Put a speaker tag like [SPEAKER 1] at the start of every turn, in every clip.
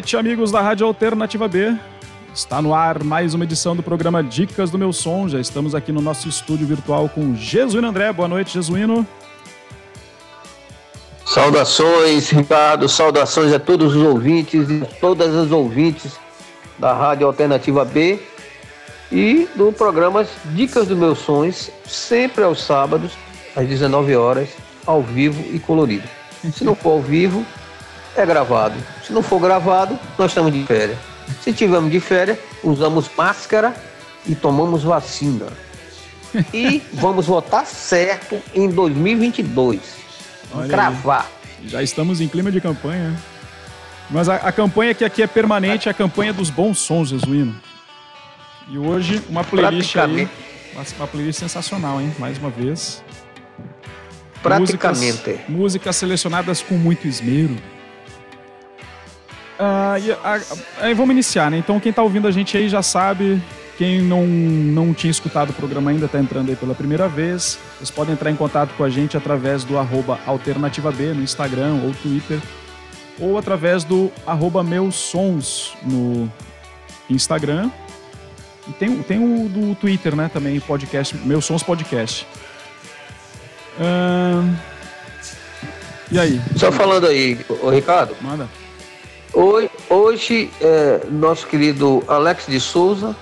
[SPEAKER 1] Noite, amigos da Rádio Alternativa B. Está no ar mais uma edição do programa Dicas do Meu Som. Já estamos aqui no nosso estúdio virtual com Jesuíno André. Boa noite, Jesuíno.
[SPEAKER 2] Saudações, Ricardo. Saudações a todos os ouvintes e todas as ouvintes da Rádio Alternativa B e do programa Dicas dos Meus Sons, sempre aos sábados, às 19 horas, ao vivo e colorido. Se não for ao vivo, é gravado. Se não for gravado, nós estamos de férias. Se tivermos de férias, usamos máscara e tomamos vacina. E vamos votar certo em 2022. Olha Cravar.
[SPEAKER 1] Aí. Já estamos em clima de campanha. Mas a, a campanha que aqui é permanente é a campanha dos bons sons, Jesuíno. E hoje uma playlist aí, uma, uma playlist sensacional, hein? Mais uma vez.
[SPEAKER 2] Praticamente.
[SPEAKER 1] Músicas, músicas selecionadas com muito esmero. Uh, uh, vamos iniciar, né? Então, quem está ouvindo a gente aí já sabe. Quem não, não tinha escutado o programa ainda está entrando aí pela primeira vez. Vocês podem entrar em contato com a gente através do arroba Alternativa B no Instagram ou Twitter. Ou através do arroba Meus Sons no Instagram. E tem, tem o do Twitter, né? Também, podcast, Meus Sons Podcast. Uh, e aí?
[SPEAKER 2] Só falando aí, Ricardo.
[SPEAKER 1] Manda.
[SPEAKER 2] Hoje, hoje é, nosso querido Alex de Souza,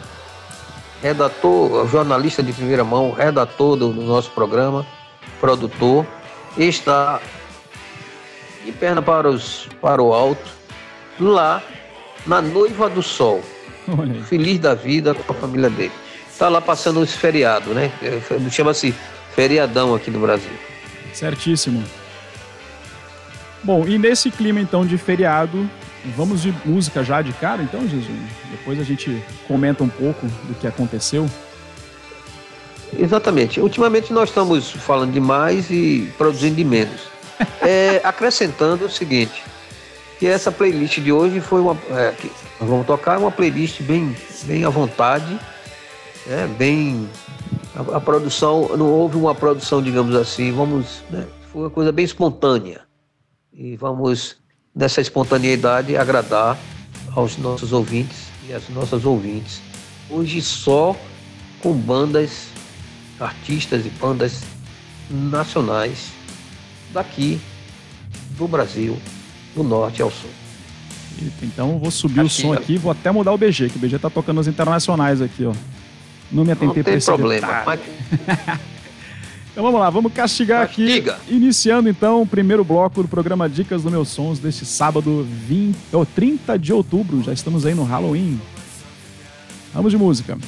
[SPEAKER 2] redator, jornalista de primeira mão, redator do, do nosso programa, produtor, está de perna para, os, para o alto, lá na Noiva do Sol. Feliz da vida com a família dele. Está lá passando esse feriado, né? É, chama-se feriadão aqui no Brasil.
[SPEAKER 1] Certíssimo. Bom, e nesse clima então de feriado, Vamos de música já de cara, então, Jesus? Depois a gente comenta um pouco do que aconteceu.
[SPEAKER 2] Exatamente. Ultimamente nós estamos falando de mais e produzindo de menos. é, acrescentando o seguinte, que essa playlist de hoje foi uma. É, que nós vamos tocar uma playlist bem, bem à vontade, é, bem. A, a, produção, não houve uma produção, digamos assim, vamos. Né, foi uma coisa bem espontânea. E vamos dessa espontaneidade agradar aos nossos ouvintes e às nossas ouvintes. Hoje só com bandas, artistas e bandas nacionais daqui do Brasil, do norte ao sul.
[SPEAKER 1] Então vou subir aqui, o som aqui, vou até mudar o BG, que o BG tá tocando os internacionais aqui, ó. Não me atentei
[SPEAKER 2] para esse problema. Mas...
[SPEAKER 1] Então vamos lá, vamos castigar Castiga. aqui. Iniciando então o primeiro bloco do programa Dicas do Meus Sons deste sábado 20, oh, 30 de outubro. Já estamos aí no Halloween. Vamos de música.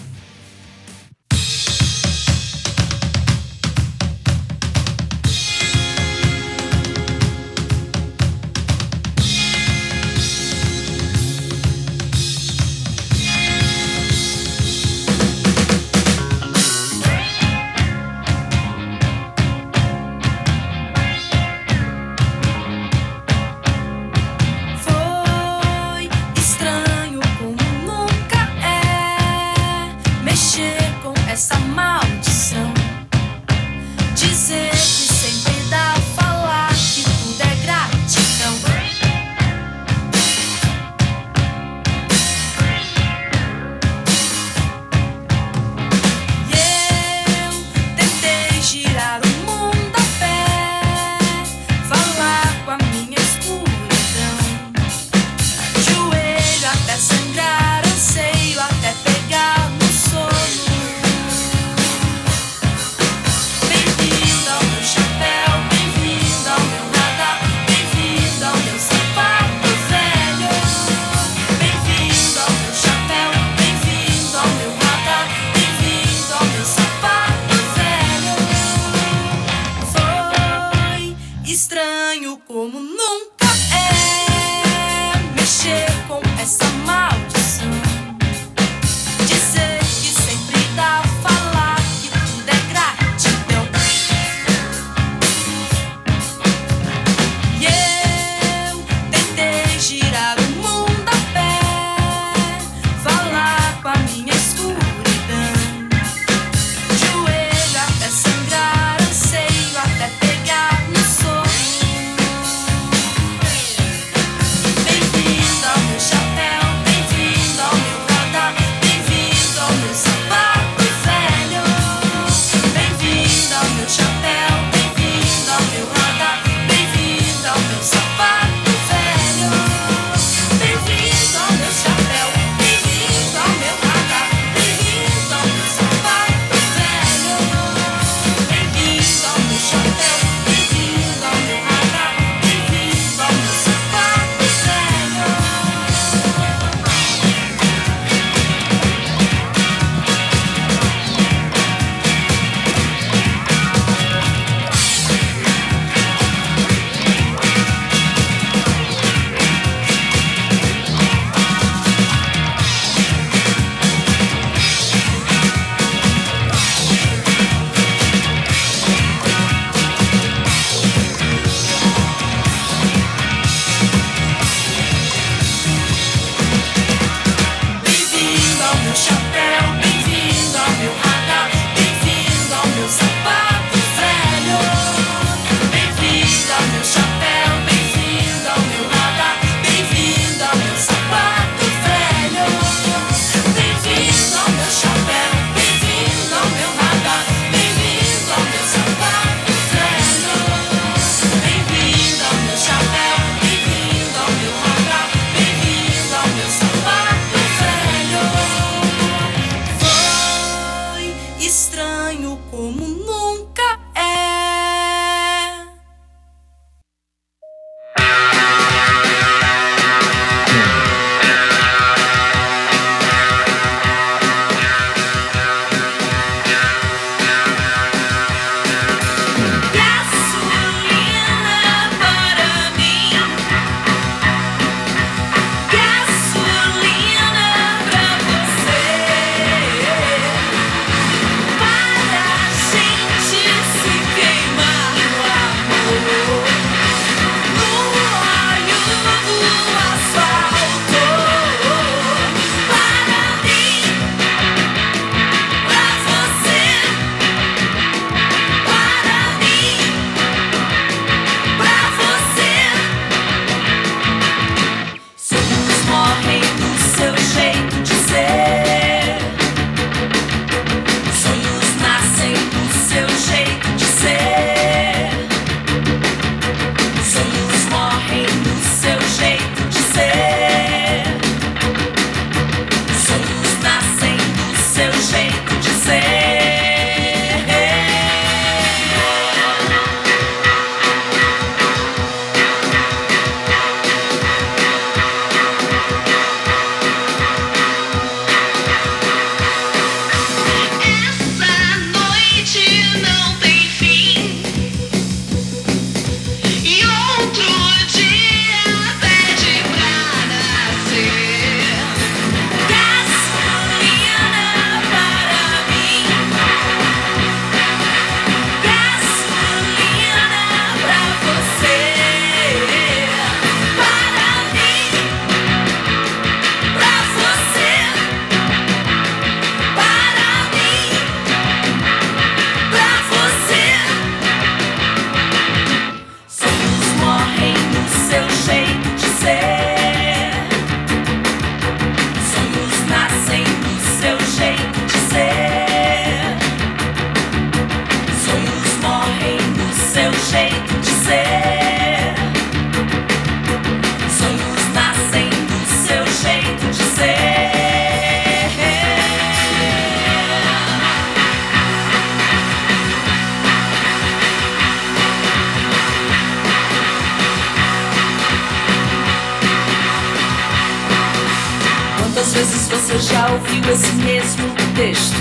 [SPEAKER 3] Vezes você já ouviu esse mesmo texto?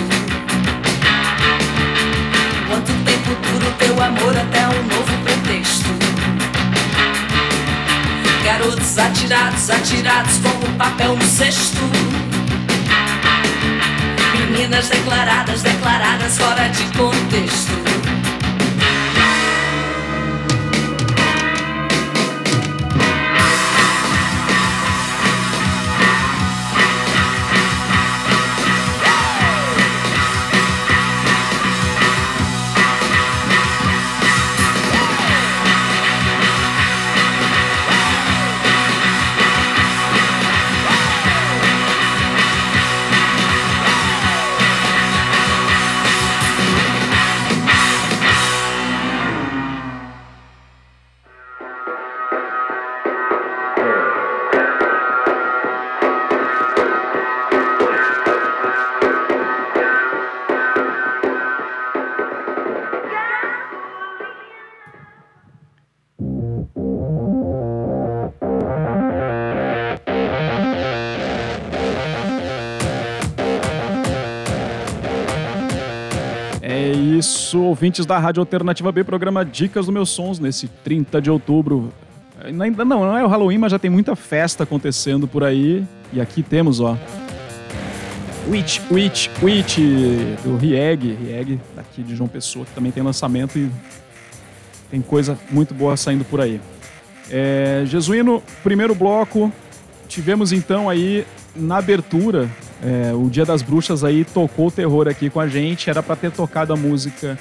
[SPEAKER 3] Quanto tempo dura o teu amor até um novo pretexto? Garotos atirados, atirados como papel no cesto. Meninas declaradas, declaradas fora de contexto.
[SPEAKER 1] Ouvintes da Rádio Alternativa B, programa Dicas dos Meus Sons, nesse 30 de outubro. Ainda não, não é o Halloween, mas já tem muita festa acontecendo por aí. E aqui temos, ó. Witch, Witch, Witch, do Rieg, Rieg, daqui de João Pessoa, que também tem lançamento e tem coisa muito boa saindo por aí. É, Jesuíno, primeiro bloco, tivemos então aí na abertura, é, o Dia das Bruxas aí tocou o terror aqui com a gente, era para ter tocado a música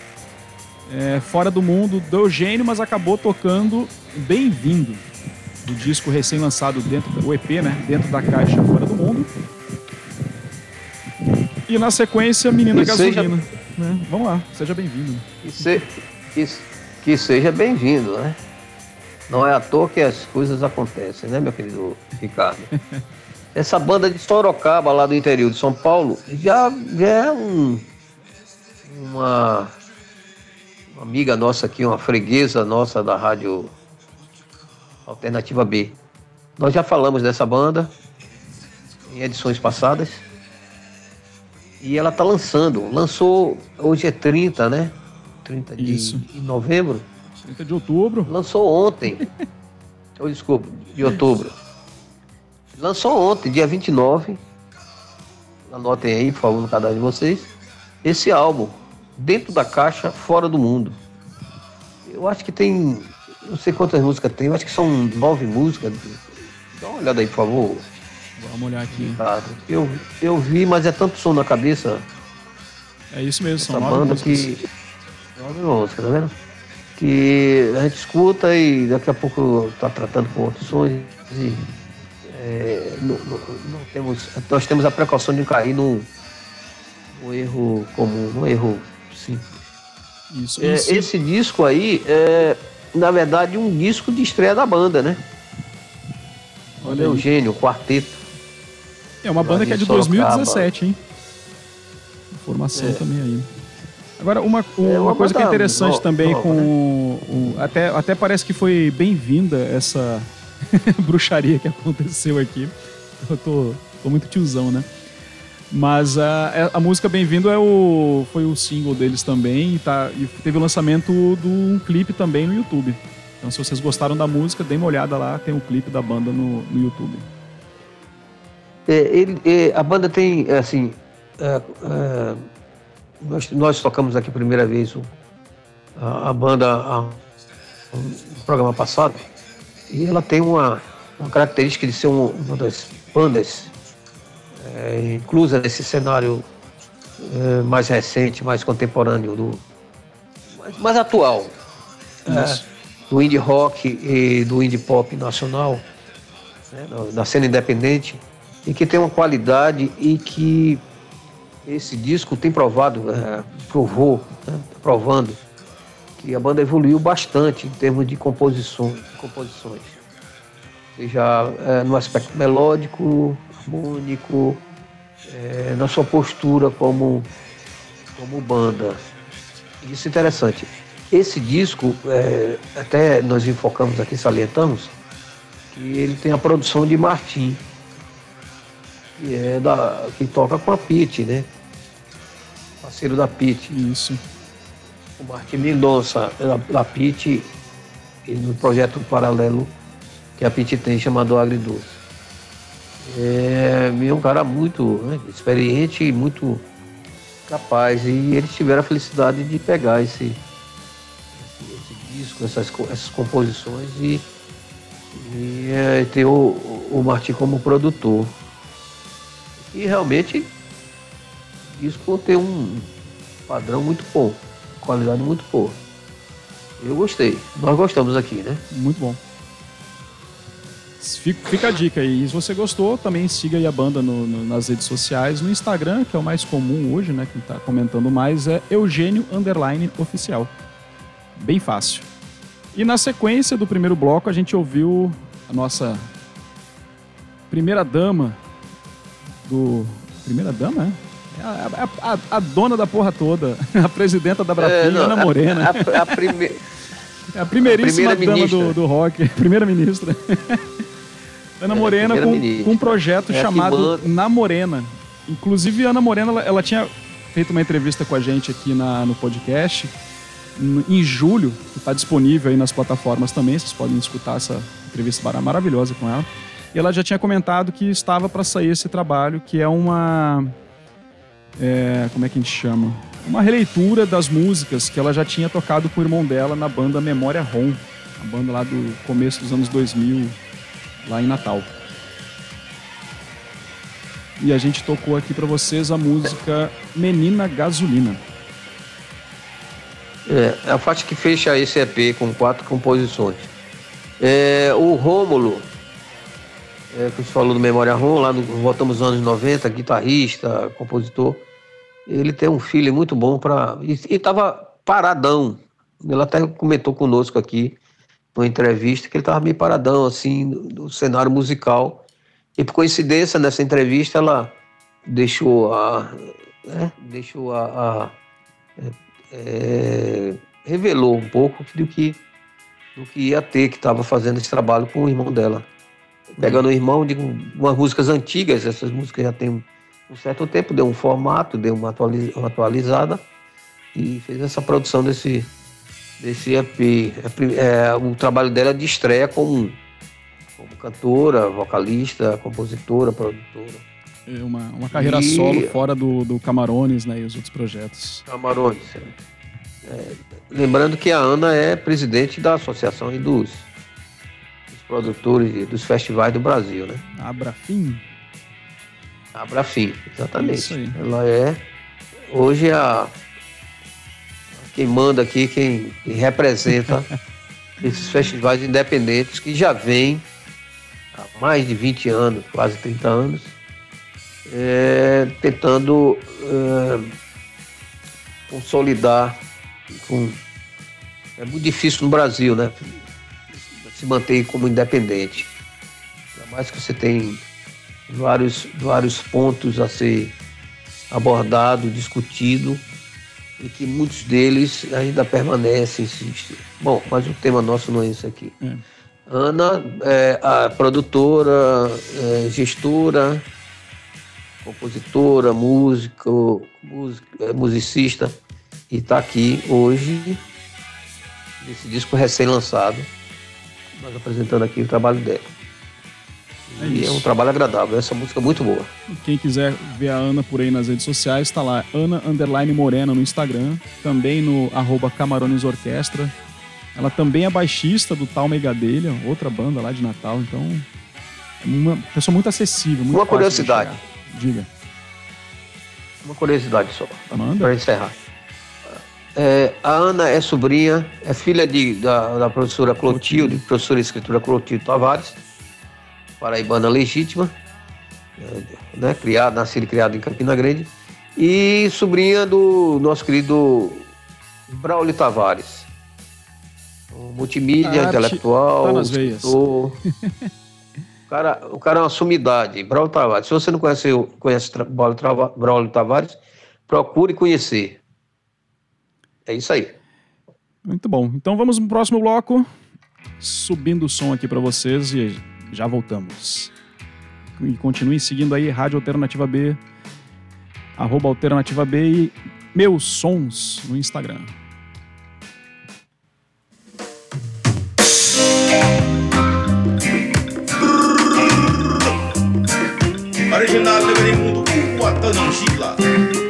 [SPEAKER 1] é, Fora do Mundo do Eugênio, mas acabou tocando Bem-vindo, do disco recém-lançado dentro do EP, né, dentro da caixa Fora do Mundo. E na sequência, Menina
[SPEAKER 2] Que seja-
[SPEAKER 1] Gasolina. né? Vamos lá, seja bem-vindo.
[SPEAKER 2] Que, se- que- que seja bem-vindo, né? Não é à toa que as coisas acontecem, né, meu querido Ricardo? Essa banda de Sorocaba, lá do interior de São Paulo, já, já é um, uma, uma amiga nossa aqui, uma freguesa nossa da rádio Alternativa B. Nós já falamos dessa banda em edições passadas. E ela está lançando. Lançou, hoje é 30, né? 30 de, de novembro.
[SPEAKER 1] 30 de outubro.
[SPEAKER 2] Lançou ontem. oh, desculpa, de outubro. Lançou ontem, dia 29. Anotem aí, por favor, no caderno de vocês. Esse álbum, Dentro da Caixa, Fora do Mundo. Eu acho que tem. Não sei quantas músicas tem, eu acho que são nove músicas. Dá uma olhada aí, por favor,
[SPEAKER 1] Vamos olhar aqui.
[SPEAKER 2] Ricardo. Eu, eu vi, mas é tanto som na cabeça
[SPEAKER 1] É isso mesmo, são nove
[SPEAKER 2] banda
[SPEAKER 1] músicas.
[SPEAKER 2] que. Nove músicas, tá vendo? Que a gente escuta e daqui a pouco tá tratando com outros sons e. é, não, não- não temos, nós temos a precaução de cair num, num erro comum, num erro simples.
[SPEAKER 1] Isso,
[SPEAKER 2] É,
[SPEAKER 1] isso.
[SPEAKER 2] esse disco aí é, na verdade, um disco de estreia da banda, né?
[SPEAKER 1] Olha
[SPEAKER 2] o
[SPEAKER 1] aí.
[SPEAKER 2] Eugênio, o quarteto.
[SPEAKER 1] É uma banda que é de
[SPEAKER 2] Sorocaba.
[SPEAKER 1] 2017, hein? Informação
[SPEAKER 2] É.
[SPEAKER 1] também aí. Agora, uma, uma,
[SPEAKER 2] É uma
[SPEAKER 1] coisa que é interessante
[SPEAKER 2] nova,
[SPEAKER 1] também
[SPEAKER 2] nova,
[SPEAKER 1] com
[SPEAKER 2] né?
[SPEAKER 1] o, o- até, até parece que foi bem-vinda essa bruxaria que aconteceu aqui. Eu tô, tô muito tiozão, né? Mas a, é- a música Bem-vindo é o, foi o single deles também e, tá, e teve o lançamento de um clipe também no YouTube. Então, se vocês gostaram da música, dê uma olhada lá, tem o clipe da banda no, no YouTube.
[SPEAKER 2] É, ele- é, a banda tem, assim, é, é, nós, nós tocamos aqui a primeira vez o- a, a banda no programa passado e ela tem uma, uma característica de ser um- uma das bandas é, inclusa nesse cenário é, mais recente, mais contemporâneo, do, mais, mais atual é,
[SPEAKER 1] Isso.
[SPEAKER 2] do indie rock e do indie pop nacional, né, da- da cena independente, e que tem uma qualidade e que esse disco tem provado, é, provou, né, provando que a banda evoluiu bastante em termos de composição, composições. Seja é, no aspecto melódico, harmônico, é, na sua postura como, como banda. Isso é interessante. Esse disco, é, até nós enfocamos aqui, salientamos, que ele tem a produção de Martim, que, é da, que toca com a Pete, né? Parceiro da Pete.
[SPEAKER 1] Isso.
[SPEAKER 2] O Martim Mendonça, da, da Pete, e no projeto paralelo que a Pete tem, chamado Agridoce. É, é um cara muito né, experiente e muito capaz. E eles tiveram a felicidade de pegar esse, esse, esse disco, essas, essas composições e, e é, ter o, o Martim como produtor. E realmente o disco tem um padrão muito bom, qualidade muito boa. Eu gostei. Nós gostamos aqui, né?
[SPEAKER 1] Muito bom. Fica, a dica aí. E se você gostou, também siga aí a banda no- no- nas redes sociais. No Instagram, que é o mais comum hoje, né? Quem tá comentando mais é Eugênio Underline Oficial. Bem fácil. E na sequência do primeiro bloco, a gente ouviu a nossa primeira dama do. Primeira dama, é? É a, a- a- dona da porra toda, a presidenta da Brapinha,
[SPEAKER 2] É,
[SPEAKER 1] Ana Morena.
[SPEAKER 2] A, a primeira.
[SPEAKER 1] É a primeiríssima
[SPEAKER 2] A primeira
[SPEAKER 1] dama do, do rock, primeira-ministra. Ana
[SPEAKER 2] É,
[SPEAKER 1] Morena com,
[SPEAKER 2] primeira-ministra.
[SPEAKER 1] com um projeto
[SPEAKER 2] É
[SPEAKER 1] chamado. Na Morena. Inclusive, a Ana Morena, ela, ela tinha feito uma entrevista com a gente aqui na- no podcast em julho, que está disponível aí nas plataformas também, vocês podem escutar essa entrevista mara- maravilhosa com ela. E ela já tinha comentado que estava para sair esse trabalho, que é uma... é, como é que a gente chama? Uma releitura das músicas que ela já tinha tocado com o irmão dela na banda Memória Rom, a banda lá do começo dos anos 2000, lá em Natal. E a gente tocou aqui para vocês a música Menina Gasolina.
[SPEAKER 2] É, a faixa que fecha esse EP com quatro composições. É, o Rômulo, é, que você falou do Memória Rom, lá no, voltamos nos anos 90, guitarrista, compositor. Ele tem um feeling muito bom para. E estava paradão. Ele até comentou conosco aqui, numa entrevista, que ele estava meio paradão, assim, no, cenário musical. E por coincidência, nessa entrevista, ela deixou a. né, deixou a- a é, revelou um pouco do que, do que ia ter, que estava fazendo esse trabalho com o irmão dela. Pegando o irmão de umas músicas antigas, essas músicas já tem um certo tempo, deu um formato, deu uma, atualiz, uma atualizada e fez essa produção desse, desse EP. É, o trabalho dela é de estreia como, como cantora, vocalista, compositora, produtora.
[SPEAKER 1] É uma, uma carreira
[SPEAKER 2] E-
[SPEAKER 1] solo fora do, do Camarones né, e os outros projetos.
[SPEAKER 2] Camarões. É, lembrando que a Ana é presidente da Associação aí dos, dos produtores e dos festivais do Brasil, né?
[SPEAKER 1] Abrafim?
[SPEAKER 2] A Abrafim, exatamente. Ela é hoje a quem manda aqui, quem, quem representa esses festivais independentes que já vêm há mais de 20 anos, quase 30 anos, é, tentando é, consolidar. Com, é muito difícil no Brasil, né? Se manter como independente. Ainda mais que você tem vários, vários pontos a ser abordado, discutido, e que muitos deles ainda permanecem. existem. Bom, mas o tema nosso não é isso aqui.
[SPEAKER 1] É.
[SPEAKER 2] Ana é a produtora, é, gestora, compositora, músico, é, musicista, e está aqui hoje, nesse disco recém-lançado, nós apresentando aqui o trabalho dela.
[SPEAKER 1] É
[SPEAKER 2] e é um trabalho agradável, essa música é muito boa.
[SPEAKER 1] Quem quiser ver a Ana por aí nas redes sociais, tá lá, Ana Underline Morena no Instagram, também no arroba Camarones Orquestra. Ela também é baixista do Tal Megadelha, outra banda lá de Natal, então é uma pessoa muito acessível. Muito
[SPEAKER 2] Uma curiosidade.
[SPEAKER 1] Diga.
[SPEAKER 2] Uma curiosidade só, para encerrar. É, a Ana é sobrinha, é filha de, da, da professora Clotilde, professora de escritura Clotilde Tavares, paraibana legítima, né, criada, nascida e criada em Campina Grande, e sobrinha do nosso querido Braulio Tavares. Um multimídia,
[SPEAKER 1] arte
[SPEAKER 2] intelectual,
[SPEAKER 1] tá nas veias.
[SPEAKER 2] escritor. O cara, o cara é uma sumidade, Braulio Tavares. Se você não conhece, conhece Braulio Tavares, procure conhecer. É isso aí.
[SPEAKER 1] Muito bom. Então vamos no próximo bloco, subindo o som aqui para vocês e já voltamos. E continue seguindo aí Rádio Alternativa B, arroba Alternativa B e Meus Sons no Instagram.
[SPEAKER 4] Original mundo Kuatani Gila. Oi,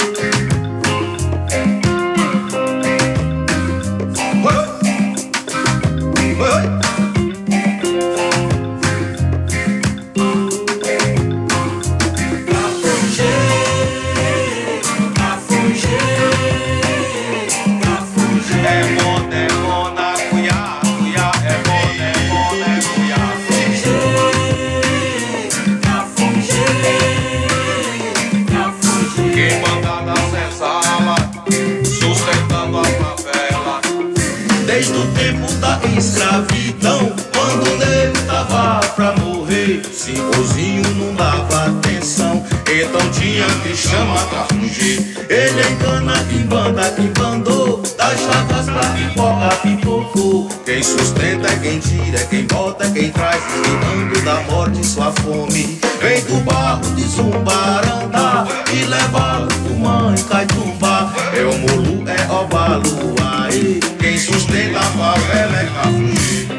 [SPEAKER 4] senhorzinho não dava atenção, então tinha que chamar pra fugir. Ele engana quem banda, quem bandou, das chagas pra pipoca, pipocou. Quem sustenta é quem tira, quem bota, quem traz, tirando da morte sua fome. Vem do barro de Zumbarandá e leva o mãe Caitumba. É o molu, é o balu, aí. Quem sustenta a favela é Cafugi.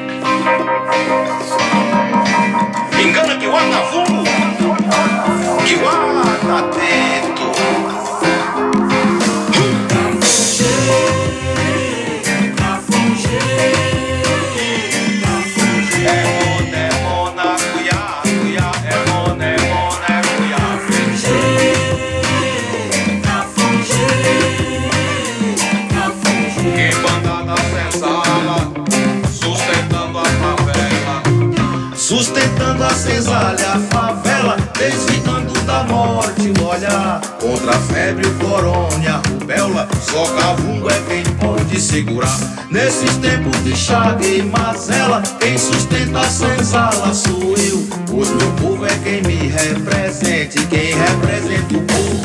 [SPEAKER 4] Engana que o Atafumo, que a senzala, a favela, desviando da morte o olhar. Contra a febre, o corona e a rubéola, só cavungo é quem pode segurar. Nesses tempos de chaga e mazela, quem sustenta a senzala sou eu. Pois meu povo é quem me representa, e quem representa o povo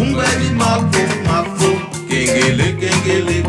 [SPEAKER 5] Um bebe mal como quem flor. quem quenguele,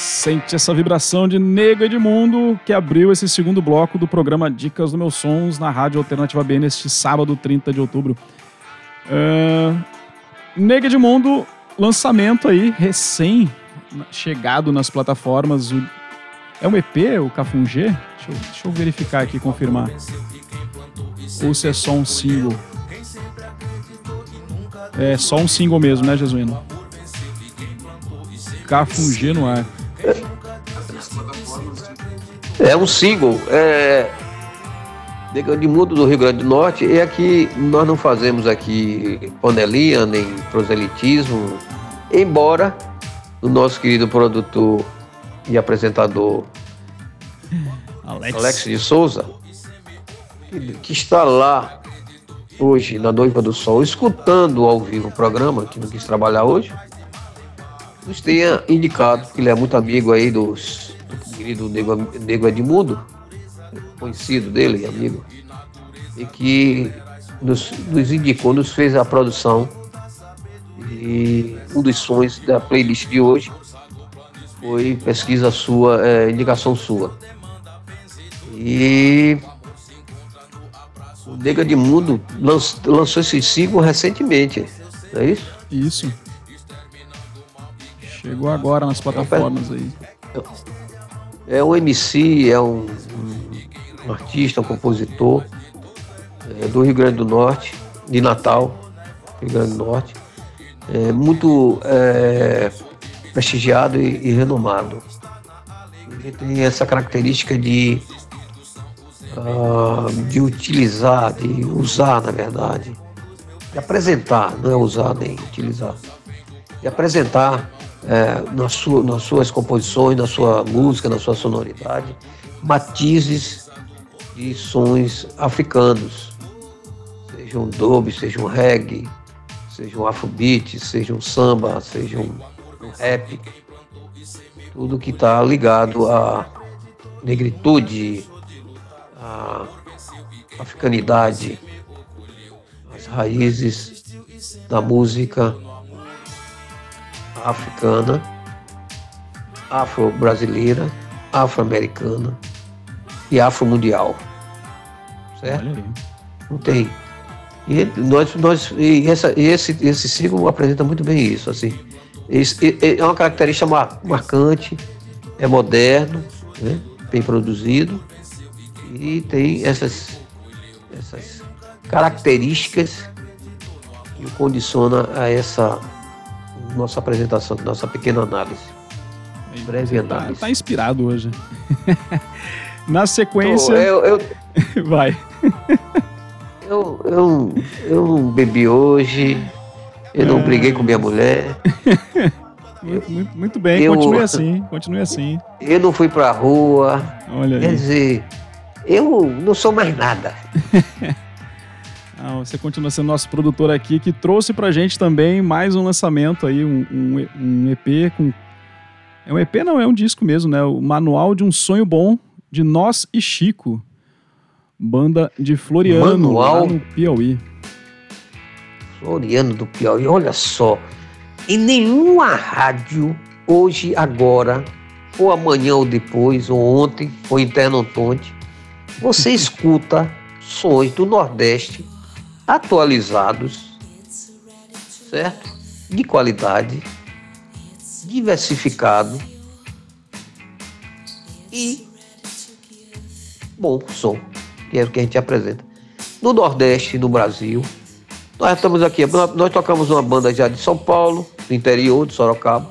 [SPEAKER 1] Sente essa vibração de Nego Edmundo, que abriu esse segundo bloco do programa Dicas do Meus Sons na Rádio Alternativa B neste sábado, 30 de outubro. Uh, Nego Edmundo, lançamento aí, recém-chegado nas plataformas. É um EP, o Cafungê? Deixa eu, deixa eu verificar aqui, confirmar. Ou se é só um single. É só um single mesmo, né, Jesuíno? Cafungê no ar.
[SPEAKER 2] É um single. É... De mundo do Rio Grande do Norte é que nós não fazemos aqui panelinha nem proselitismo, embora o nosso querido produtor e apresentador
[SPEAKER 1] Alex,
[SPEAKER 2] Alex de Souza, que, que está lá hoje na Noiva do Sol, escutando ao vivo o programa, que não quis trabalhar hoje, nos tenha indicado que ele é muito amigo aí dos querido Nego, Nego Edmundo, conhecido dele, amigo, e que nos, nos indicou, nos fez a produção e um dos sons da playlist de hoje foi pesquisa sua, é, indicação sua. E o Nega de Mundo lançou, lançou esse single recentemente, não é isso?
[SPEAKER 1] Isso. Chegou agora nas plataformas aí.
[SPEAKER 2] É um MC, é um, um artista, um compositor é, do Rio Grande do Norte, de Natal, Rio Grande do Norte. É, muito é, prestigiado e, e renomado. Ele tem essa característica de, ah, de utilizar, de usar, na verdade, de apresentar, não é usar nem utilizar, de apresentar é, nas, su- nas suas composições, na sua música, na sua sonoridade, matizes de sons africanos, seja um dub, seja um reggae, seja um afrobeat, seja um samba, seja um, um rap, tudo que está ligado à negritude, à africanidade, às raízes da música africana, afro-brasileira, afro-americana e afro-mundial. Certo? Não tem. E nós, nós, e essa, e esse, esse single apresenta muito bem isso, assim. Esse- é- é uma característica mar- marcante, é moderno, né? bem produzido e tem essas, essas características que o condiciona a essa nossa apresentação, nossa pequena análise. Breve
[SPEAKER 1] Tá,
[SPEAKER 2] análise.
[SPEAKER 1] tá inspirado hoje. Na sequência,
[SPEAKER 2] eu, eu,
[SPEAKER 1] vai.
[SPEAKER 2] Eu, eu, eu não bebi hoje, eu não briguei com minha mulher,
[SPEAKER 1] Muito, muito, muito bem,
[SPEAKER 2] Eu-
[SPEAKER 1] continue assim, continue assim.
[SPEAKER 2] eu não fui pra rua.
[SPEAKER 1] Olha
[SPEAKER 2] Quer
[SPEAKER 1] aí.
[SPEAKER 2] dizer, eu não sou mais nada.
[SPEAKER 1] Ah, você continua sendo nosso produtor aqui, que trouxe pra gente também mais um lançamento aí, um, um, um EP com. É um EP, não, é um disco mesmo, né? O Manual de um Sonho Bom, de Nós e Chico. Banda de Floriano,
[SPEAKER 2] Manual?
[SPEAKER 1] lá no Piauí.
[SPEAKER 2] Floriano do Piauí, olha só. Em nenhuma rádio, hoje, agora, ou amanhã ou depois, ou ontem, ou internautonte, você escuta sons do Nordeste atualizados, certo? De qualidade, diversificado e bom som, que é o que a gente apresenta. No Nordeste, no Brasil, nós estamos aqui, nós, tocamos uma banda já de São Paulo, do interior de Sorocaba.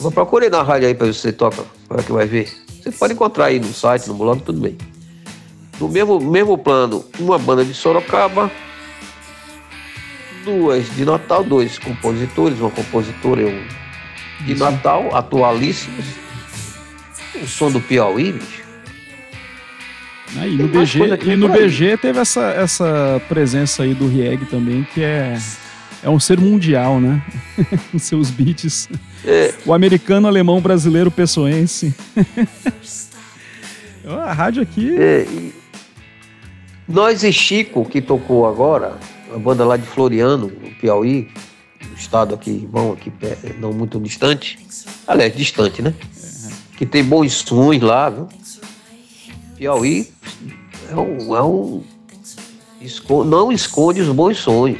[SPEAKER 2] Vou procurar na rádio aí para você toca, para que vai ver. Você pode encontrar aí no site, no blog, tudo bem. No mesmo, mesmo plano, uma banda de Sorocaba, duas de Natal, dois compositores, uma compositora e um de Natal, atualíssimos. O som do Piauí, bicho.
[SPEAKER 1] Aí, no
[SPEAKER 2] Tem mais
[SPEAKER 1] BG, e no
[SPEAKER 2] aí.
[SPEAKER 1] BG teve essa, essa presença aí do Rieg também, que é, é um ser mundial, né? Com seus beats.
[SPEAKER 2] É,
[SPEAKER 1] O americano, alemão, brasileiro, pessoense. A rádio aqui.
[SPEAKER 2] É, nós e Chico, que tocou agora, a banda lá de Floriano, no Piauí, um estado aqui, bom, aqui não muito distante, aliás, distante, né? Que tem bons sons lá, viu? Piauí é um. É um esco- não esconde os bons sons.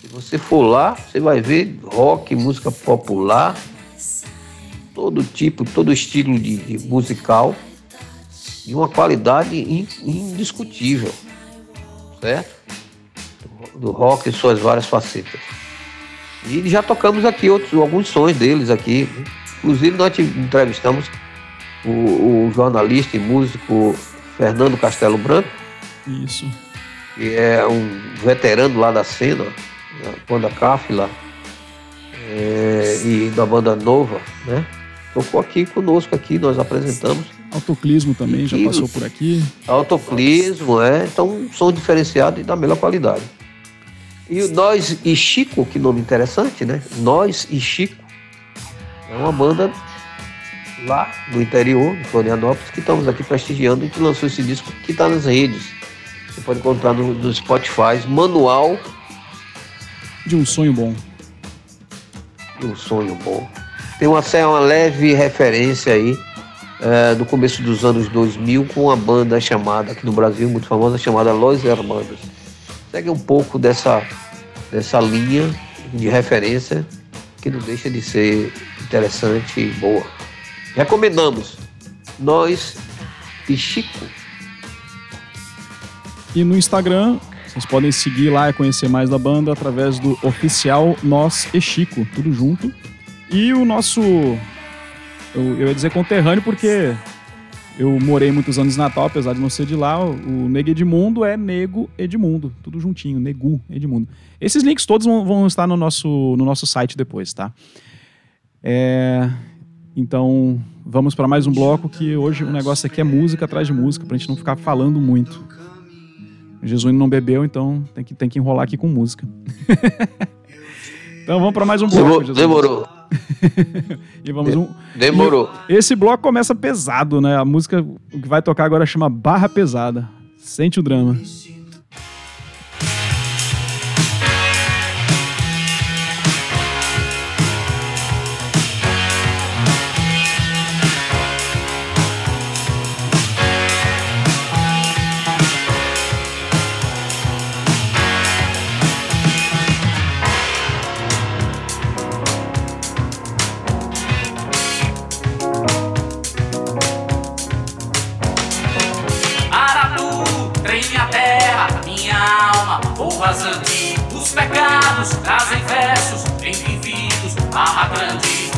[SPEAKER 2] Se você for lá, você vai ver rock, música popular, todo tipo, todo estilo de, de musical de uma qualidade in- indiscutível, certo? Do, rock em suas várias facetas. E já tocamos aqui outros, alguns sons deles aqui. Inclusive nós entrevistamos o, o jornalista e músico Fernando Castelo Branco,
[SPEAKER 1] Isso.
[SPEAKER 2] que é um veterano lá da cena, da banda CAF lá, é, e da banda Nova, né? tocou aqui conosco aqui, nós apresentamos.
[SPEAKER 1] Autoclismo também já
[SPEAKER 2] E-
[SPEAKER 1] passou por aqui.
[SPEAKER 2] Autoclismo, é. Então, um som diferenciado e da melhor qualidade. E o Nós e Chico, que nome interessante, né? Nós e Chico. É uma banda lá do interior, de Florianópolis, que estamos aqui prestigiando e que lançou esse disco que está nas redes. Você pode encontrar no, no Spotify, Manual
[SPEAKER 1] De um sonho bom.
[SPEAKER 2] de um sonho bom. Tem uma, uma leve referência aí é, do começo dos anos 2000 com uma banda chamada, aqui no Brasil, muito famosa, chamada Los Hermanos. Segue um pouco dessa, dessa linha de referência que não deixa de ser interessante e boa. Recomendamos. Nós e Chico.
[SPEAKER 1] E no Instagram, vocês podem seguir lá e conhecer mais da banda através do oficial Nós e Chico, tudo junto. E o nosso. Eu, eu ia dizer conterrâneo porque eu morei muitos anos em Natal, apesar de não ser de lá. O Nego Edmundo é Nego Edmundo, tudo juntinho, Negu Edmundo. Esses links todos vão, estar no nosso, no nosso site depois, tá? É, então, vamos para mais um bloco que hoje o negócio aqui é música atrás de música, pra gente não ficar falando muito. O Jesuíno não bebeu, então tem que, tem que enrolar aqui com música. então vamos para mais um bloco,
[SPEAKER 2] Demorou.
[SPEAKER 1] E vamos um.
[SPEAKER 2] Demorou.
[SPEAKER 1] Esse bloco começa pesado, né? A música que vai tocar agora chama Barra Pesada. Sente o drama.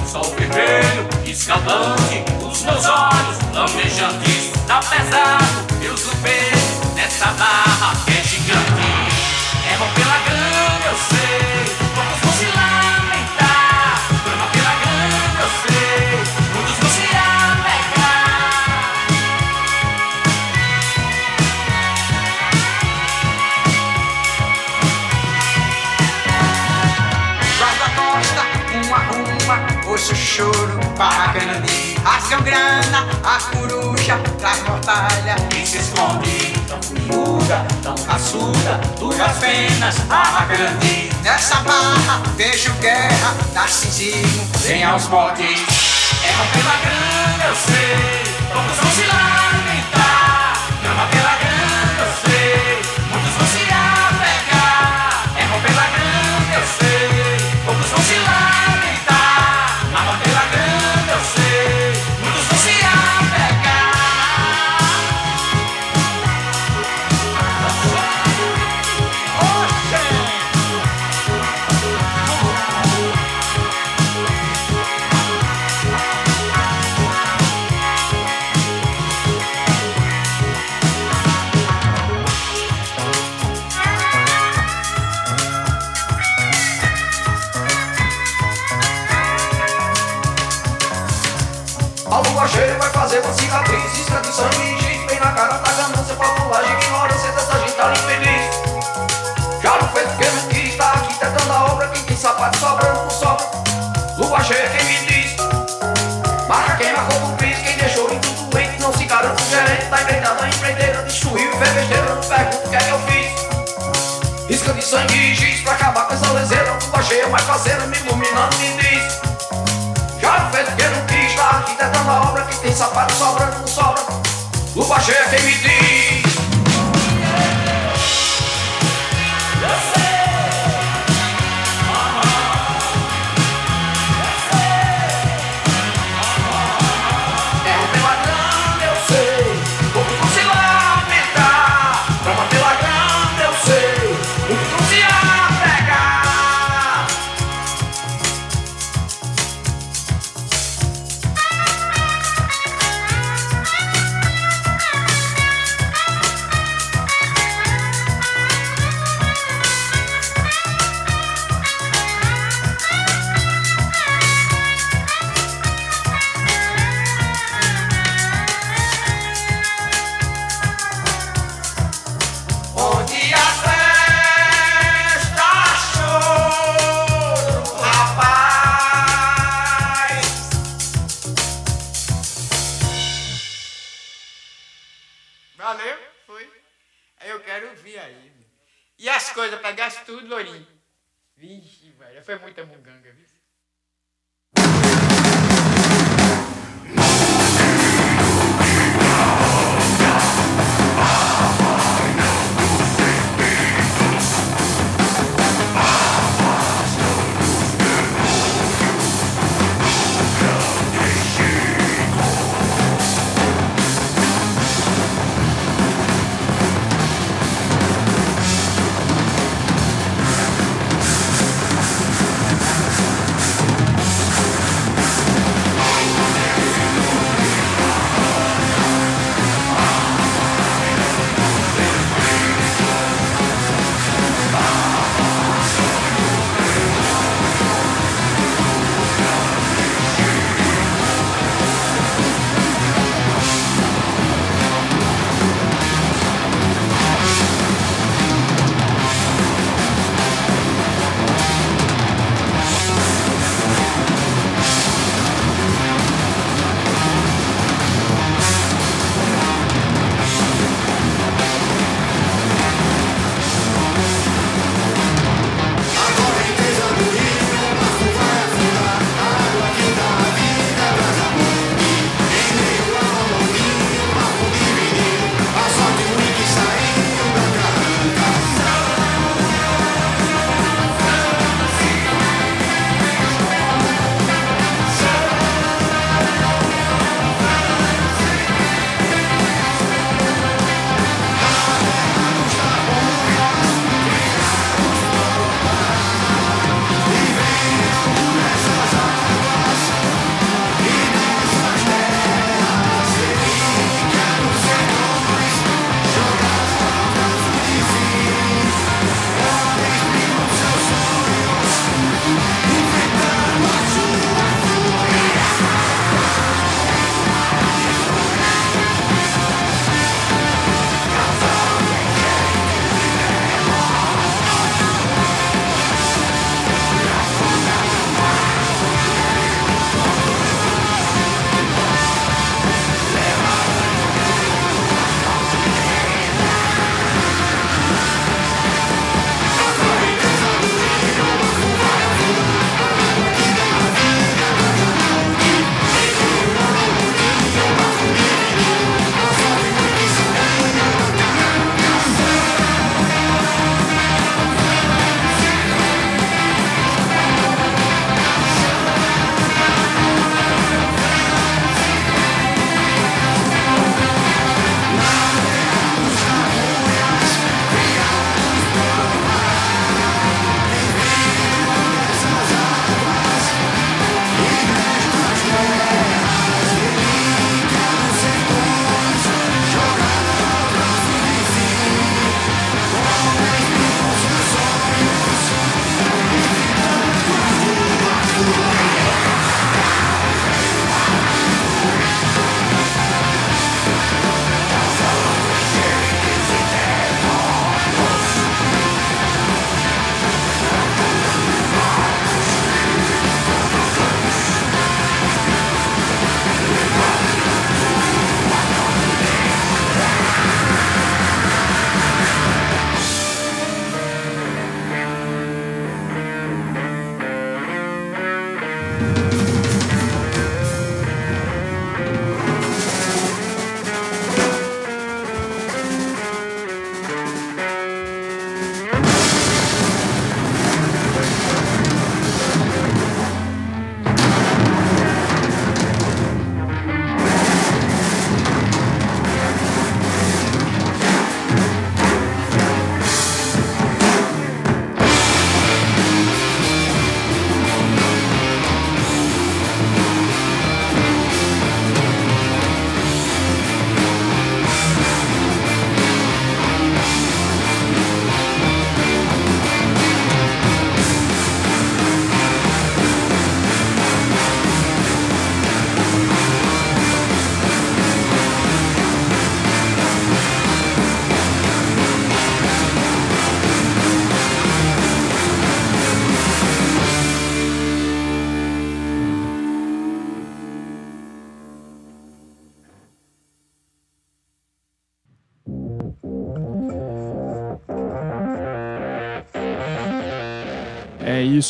[SPEAKER 6] Sol vermelho, escaldante. Os meus olhos lamejantes, tá pesado. Eu zumbei nessa barra
[SPEAKER 7] de rasgam grana, a coruja traz mortalha
[SPEAKER 6] E se esconde tão miúda, tão raçuda, duras penas, barra grande.
[SPEAKER 7] Nessa barra vejo guerra, cinzinho,
[SPEAKER 6] Vem aos botes, erram pela grana, eu sei. Poucos vão
[SPEAKER 7] sangue e giz Pra acabar com essa leseira Lua cheia mais faceira Me iluminando me diz já fez o que não quis, tá arquitetando a obra que tem sapato sobrando, não sobra. Luva cheia quem me diz.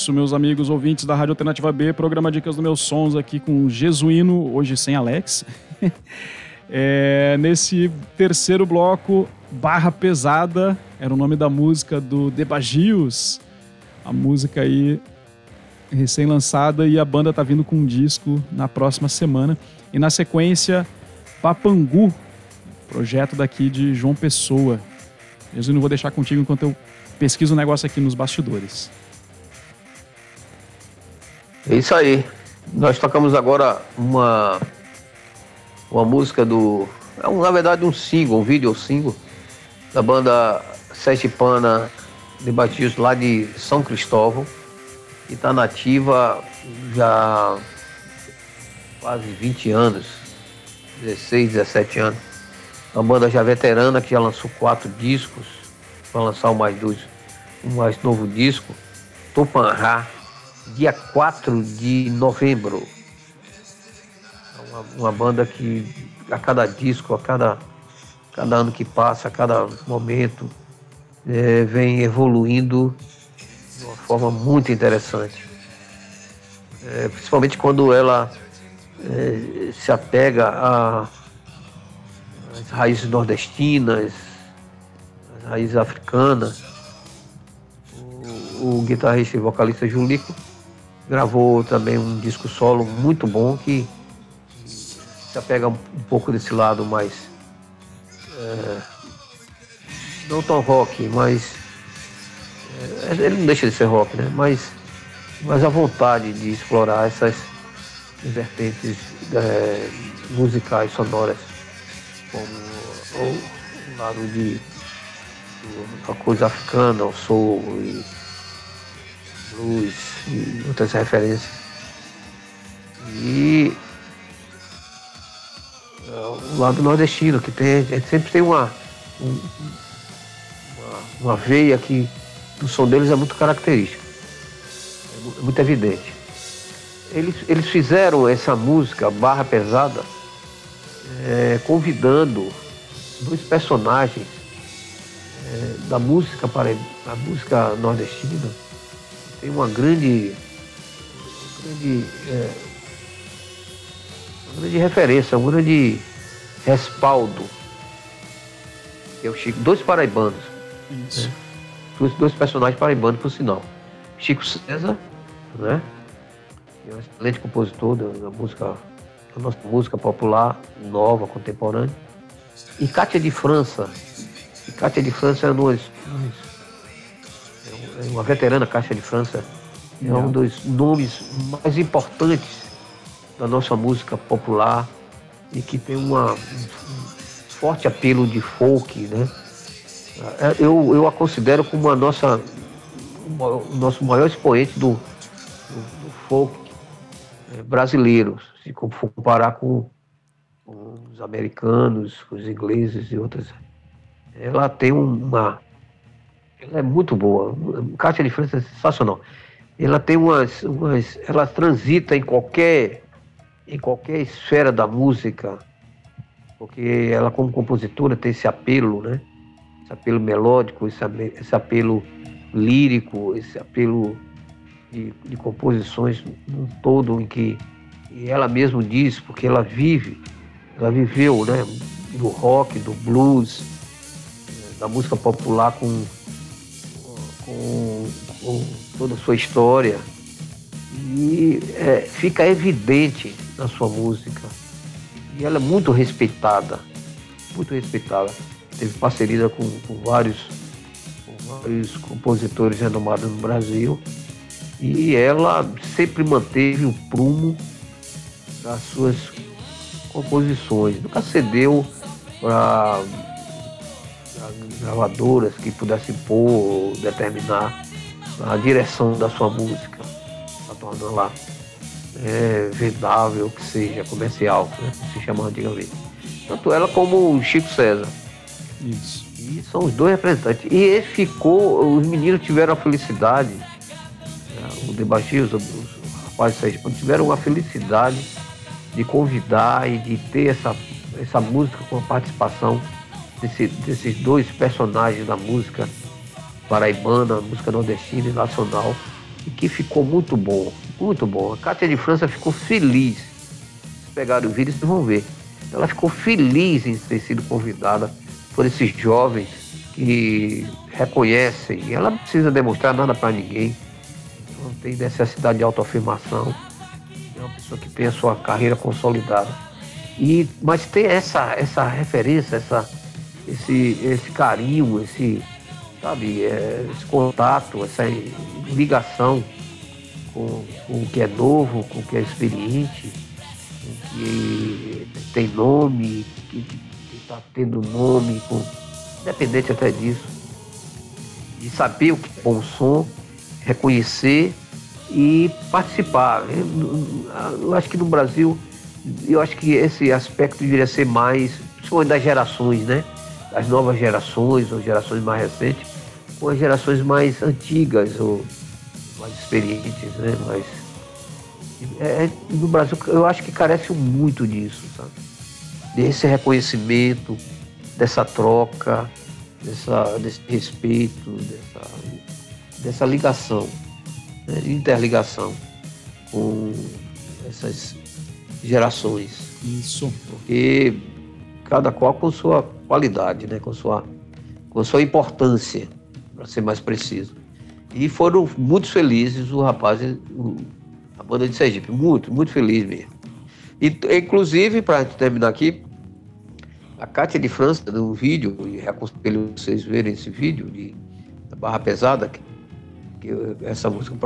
[SPEAKER 1] Isso, meus amigos ouvintes da Rádio Alternativa B, programa Dicas dos Meus Sons aqui com Jesuíno, hoje sem Alex. é, nesse terceiro bloco, Barra Pesada, era o nome da música do Debagios, a música aí recém-lançada e a banda tá vindo com um disco na próxima semana. E na sequência, Papangu, projeto daqui de João Pessoa. Jesuíno, vou deixar contigo enquanto eu pesquiso o um negócio aqui nos bastidores.
[SPEAKER 2] É isso aí. Nós tocamos agora uma uma música do. É um, na verdade um single, um vídeo single da banda Sete Pana de Batistas lá de São Cristóvão, que está nativa já quase 20 anos, 16, 17 anos. Uma banda já veterana que já lançou quatro discos, vai lançar mais dois, um mais novo disco, Tupanrá, dia 4 de novembro. É uma, uma banda que a cada disco, a cada, cada ano que passa, a cada momento, é, vem evoluindo de uma forma muito interessante. É, principalmente quando ela é, se apega às raízes nordestinas, às raízes africanas. O, o guitarrista e vocalista Julico gravou também um disco solo muito bom que se apega um pouco desse lado mais é, não tão rock, mas é, ele não deixa de ser rock, né? Mas, mas a vontade de explorar essas vertentes é, musicais sonoras, como o, o lado de a coisa africana, o soul e blues e outras referências. E uh, o lado nordestino, que tem, a gente sempre tem uma, um, uma, uma, veia que no som deles é muito característica, é muito evidente. Eles, eles fizeram essa música, Barra Pesada, é, convidando dois personagens é, da música para a música nordestina tem uma grande, grande, é, uma grande referência, um grande respaldo. É o Chico, dois paraibanos. Isso. Né? Dois, dois personagens paraibanos, por sinal. Chico César, né? Que é um excelente compositor da, da música, da nossa música popular, nova, contemporânea. E Cátia de França. E Cátia de França é uma, uma veterana Caixa de França, é um dos nomes mais importantes da nossa música popular e que tem uma, um forte apelo de folk, né? É, eu, eu a considero como a nossa, o nosso maior expoente do, do, do folk é, brasileiro, se for comparar com, com os americanos, com os ingleses e outras. Ela tem uma, ela é muito boa. Caixa de França é sensacional. Ela tem umas, umas. Ela transita em qualquer. em qualquer esfera da música. Porque ela, como compositora, tem esse apelo, né? Esse apelo melódico, esse, esse apelo lírico, esse apelo de, de composições num todo em que e ela mesma diz, porque ela vive, ela viveu, né? Do rock, do blues, da música popular com com, com toda a sua história e é, fica evidente na sua música. E ela é muito respeitada, muito respeitada. Teve parceria com, com vários, com vários compositores renomados no Brasil e ela sempre manteve o prumo das suas composições. Nunca cedeu para gravadoras que pudessem pôr, determinar a direção da sua música, para tornar lá é, vendável, que seja comercial, né, se chamava antigamente. Tanto ela como o Chico César. Isso. E são os dois representantes. E ele ficou, os meninos tiveram a felicidade, né, o Debaixio, os, rapazes tiveram a felicidade de convidar e de ter essa, essa música com a participação desse, desses dois personagens da música paraibana, música nordestina e nacional, e que ficou muito bom, muito bom. A Cátia de França ficou feliz. Se pegarem o vídeo, vocês vão ver. Ela ficou feliz em ter sido convidada por esses jovens que reconhecem. Ela não precisa demonstrar nada para ninguém. Não tem necessidade de autoafirmação. É uma pessoa que tem a sua carreira consolidada. E, mas tem essa, essa referência, essa, esse, esse carinho, esse, sabe, é, esse contato, essa ligação com, com o que é novo, com o que é experiente, com o que tem nome, que está tendo nome, com, independente até disso, de saber o que é bom som, reconhecer e participar. Eu, acho que no Brasil eu acho que esse aspecto deveria ser mais, principalmente das gerações, né? As novas gerações ou gerações mais recentes, com as gerações mais antigas ou mais experientes, né? Mas é, é, no Brasil eu acho que carece muito disso, sabe? Desse reconhecimento, dessa troca, dessa, desse respeito, dessa, dessa ligação, né? interligação com essas gerações.
[SPEAKER 1] Isso.
[SPEAKER 2] Porque cada qual com sua qualidade, né? com, sua, com sua importância, para ser mais preciso. E foram muito felizes os rapazes, a banda de Sergipe, muito, muito feliz mesmo. E, inclusive, para terminar aqui, a Cátia de França, no vídeo, e aconselho vocês verem esse vídeo de, da Barra Pesada, que, que essa música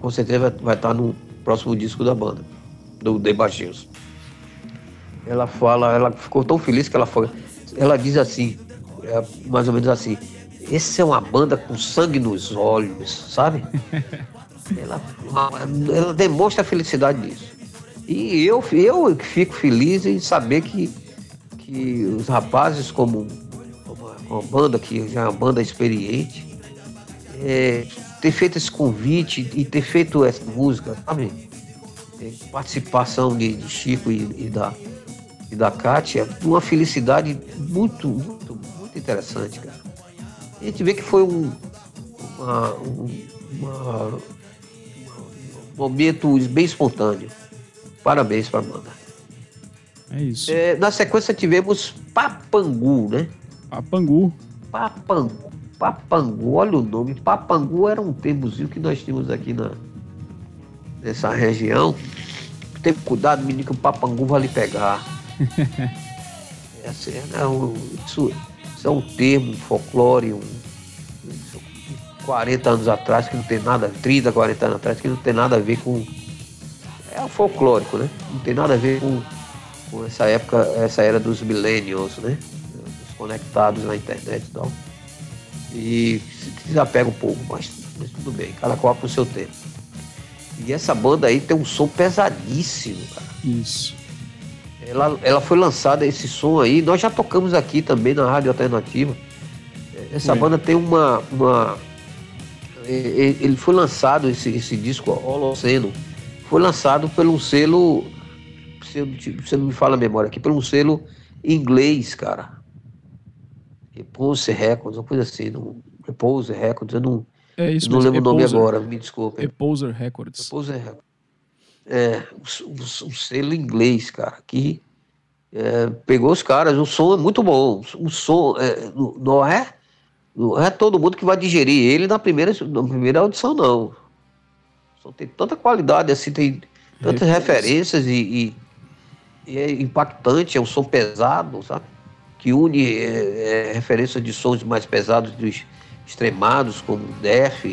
[SPEAKER 2] com certeza vai, vai estar no próximo disco da banda do The Baixinhos. Ela fala, ela ficou tão feliz que ela foi. Ela diz assim, é, mais ou menos assim, esse é uma banda com sangue nos olhos, sabe? ela, ela demonstra a felicidade disso. E eu, eu fico feliz em saber que, que os rapazes, como uma, uma banda que já é uma banda experiente, é, ter feito esse convite e ter feito essa música, sabe? participação de, de Chico e, e, da, e da Kátia, uma felicidade muito, muito, muito interessante, cara. A gente vê que foi um, uma, um uma, um momento bem espontâneo. Parabéns para a banda.
[SPEAKER 1] É isso.
[SPEAKER 2] É, na sequência tivemos Papangu, né?
[SPEAKER 1] Papangu.
[SPEAKER 2] Papangu. Papangu, olha o nome. Papangu era um termozinho que nós tínhamos aqui na, nessa região, tem cuidado, menino, que o papangu vai lhe pegar. é assim, né? isso, isso, é um termo, um folclore, um, 40 anos atrás, que não tem nada, 30, 40 anos atrás, que não tem nada a ver com. É folclórico, né? Não tem nada a ver com, com essa época, essa era dos millennials, né? Os conectados na internet e tal. E se desapega um pouco, mas, mas tudo bem, cada qual com o seu tempo. E essa banda aí tem um som pesadíssimo, cara.
[SPEAKER 1] Isso.
[SPEAKER 2] Ela, ela foi lançada, esse som aí, nós já tocamos aqui também na Rádio Alternativa. Essa banda tem uma. uma ele foi lançado, esse, esse disco, Holoceno, foi lançado pelo um selo. Se você não me fala a memória aqui, por um selo inglês, cara. Repose Records, uma coisa assim. Não, Repose Records, eu não,
[SPEAKER 1] é isso
[SPEAKER 2] Não
[SPEAKER 1] mesmo.
[SPEAKER 2] lembro o nome agora, me desculpe.
[SPEAKER 1] Eposer Records.
[SPEAKER 2] Eposer Records. É, um, selo inglês, cara, que é, pegou os caras, o som é muito bom. O som é, não, é, não é todo mundo que vai digerir ele na primeira, na primeira audição, não. O som tem tanta qualidade, assim, tem tantas referências e, e, e, é impactante, é um som pesado, sabe? Que une é, é referências de sons mais pesados dos extremados, como Def,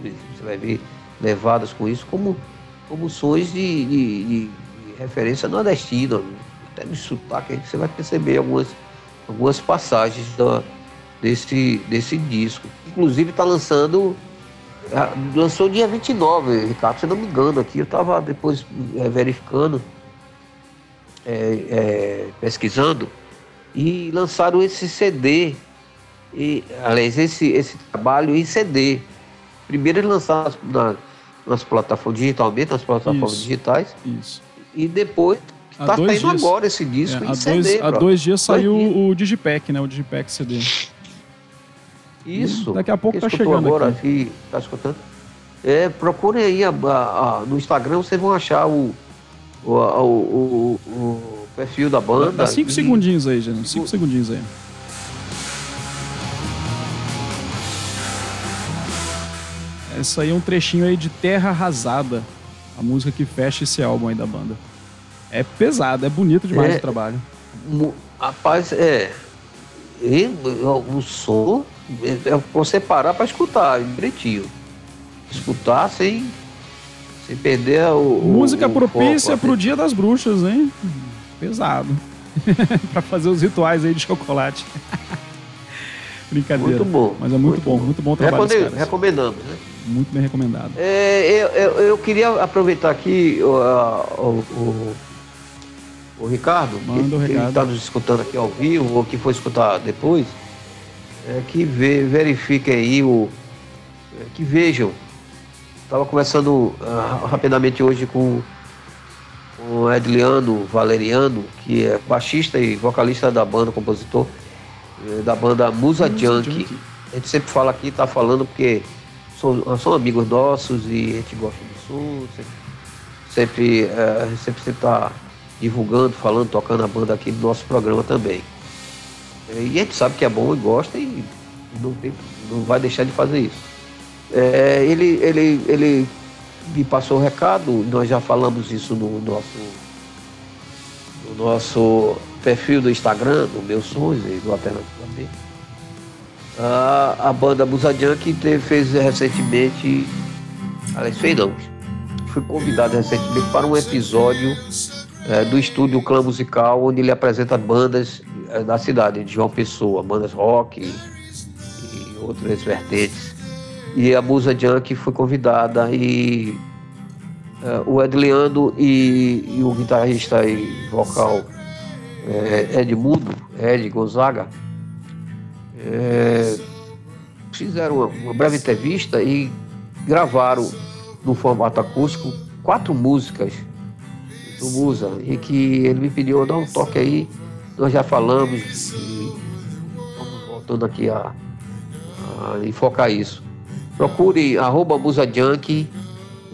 [SPEAKER 2] você vai ver levadas com isso, como, como de, de, de referência nordestina, até no sotaque você vai perceber algumas, algumas passagens da, desse, desse disco. Inclusive está lançando, lançou dia 29, Ricardo, se não me engano aqui, eu estava depois é, verificando, é, é, pesquisando, e lançaram esse CD e, aliás, esse, esse trabalho em CD. Primeiro ele lançaram nas, nas plataformas digitalmente, nas plataformas
[SPEAKER 1] Isso.
[SPEAKER 2] digitais.
[SPEAKER 1] Isso.
[SPEAKER 2] E depois está saindo
[SPEAKER 1] dias-
[SPEAKER 2] agora esse disco
[SPEAKER 1] É,
[SPEAKER 2] em
[SPEAKER 1] há,
[SPEAKER 2] CD.
[SPEAKER 1] dois, há dois dias saiu
[SPEAKER 2] Dois dias.
[SPEAKER 1] o Digipack, né? O Digipack CD.
[SPEAKER 2] Isso.
[SPEAKER 1] Daqui a pouco tá chegando
[SPEAKER 2] agora
[SPEAKER 1] aqui.
[SPEAKER 2] aqui. Tá escutando? É, procurem aí a- a- a- no Instagram, vocês vão achar o, o, o, o- o perfil da banda.
[SPEAKER 1] Dá cinco
[SPEAKER 2] E-
[SPEAKER 1] segundinhos aí, gente. Cinco segundinhos aí. Essa aí é um trechinho aí de Terra Arrasada. A música que fecha esse álbum aí da banda. É pesado, é bonito demais
[SPEAKER 2] É.
[SPEAKER 1] o trabalho.
[SPEAKER 2] Rapaz, é. e o som é, é você parar para escutar direitinho. Escutar sem, sem perder o. o-
[SPEAKER 1] Música
[SPEAKER 2] o
[SPEAKER 1] propícia
[SPEAKER 2] foco,
[SPEAKER 1] pro Dia das Bruxas, hein? Pesado. pra fazer os rituais aí de chocolate. Brincadeira.
[SPEAKER 2] Muito bom.
[SPEAKER 1] Mas é muito, bom, muito bom o trabalho dos
[SPEAKER 2] Recomenda-
[SPEAKER 1] caras.
[SPEAKER 2] Recomendamos, né?
[SPEAKER 1] Muito bem recomendado.
[SPEAKER 2] É, eu, eu, eu queria aproveitar aqui o, o, o- o Ricardo,
[SPEAKER 1] Manda o
[SPEAKER 2] que está nos escutando aqui ao vivo, ou que for escutar depois, é, que ve, verifiquem aí, o, é, que vejam. Estava conversando ah, rapidamente hoje com, o Edliano Valeriano, que é baixista e vocalista da banda, compositor, eh, da banda Musa, Junkie.
[SPEAKER 1] Junkie.
[SPEAKER 2] A gente sempre fala aqui, tá falando porque são amigos nossos e a gente gosta do som, sempre, sempre, tá divulgando, falando, tocando a banda aqui no nosso programa também. Eh, E a gente sabe que é bom e gosta e não, tem, não vai deixar de fazer isso. Eh, ele, ele, ele me passou o recado, nós já falamos isso no nosso, no nosso perfil do Instagram, do Meus Sons e do Alternativa B. A, a banda Musa teve, fez recentemente, aliás, fez não, fui convidado recentemente para um episódio eh, do estúdio Clã Musical, onde ele apresenta bandas eh, da cidade, de João Pessoa, bandas rock e, e outras vertentes. E a Musa Junkie foi convidada e eh, o Edleando e, e o guitarrista e vocal eh, Edmundo, Ed Gonzaga, eh, fizeram uma, uma breve entrevista e gravaram no formato acústico quatro músicas do Musa e que ele me pediu, dá um toque aí, nós já falamos e voltando aqui a, a enfocar isso. Procure arroba Musa Junkie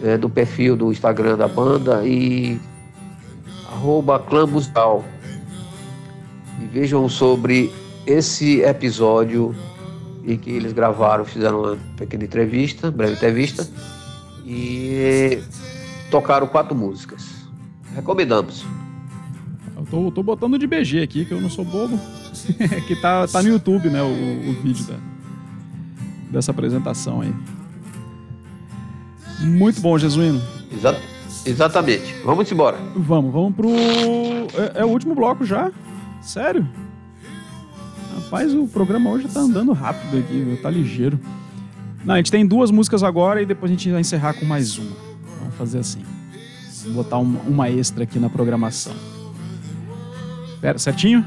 [SPEAKER 2] é, do perfil do Instagram da banda e arroba Clã Musical e vejam sobre esse episódio em que eles gravaram, fizeram uma pequena entrevista, breve entrevista e tocaram quatro músicas. Recomendamos.
[SPEAKER 1] Eu tô, tô botando de BG aqui, que eu não sou bobo. que tá, tá no YouTube, né, o, o vídeo da, dessa apresentação aí. Muito bom, Jesuíno.
[SPEAKER 2] Exa- exatamente. Vamos embora.
[SPEAKER 1] Vamos, vamos pro. É, é o último bloco já? Sério? Rapaz, o programa hoje tá andando rápido aqui, viu? tá ligeiro. Não, a gente tem duas músicas agora e depois a gente vai encerrar com mais uma. Vamos fazer assim. Vou botar uma, uma extra aqui na programação. Pera, certinho?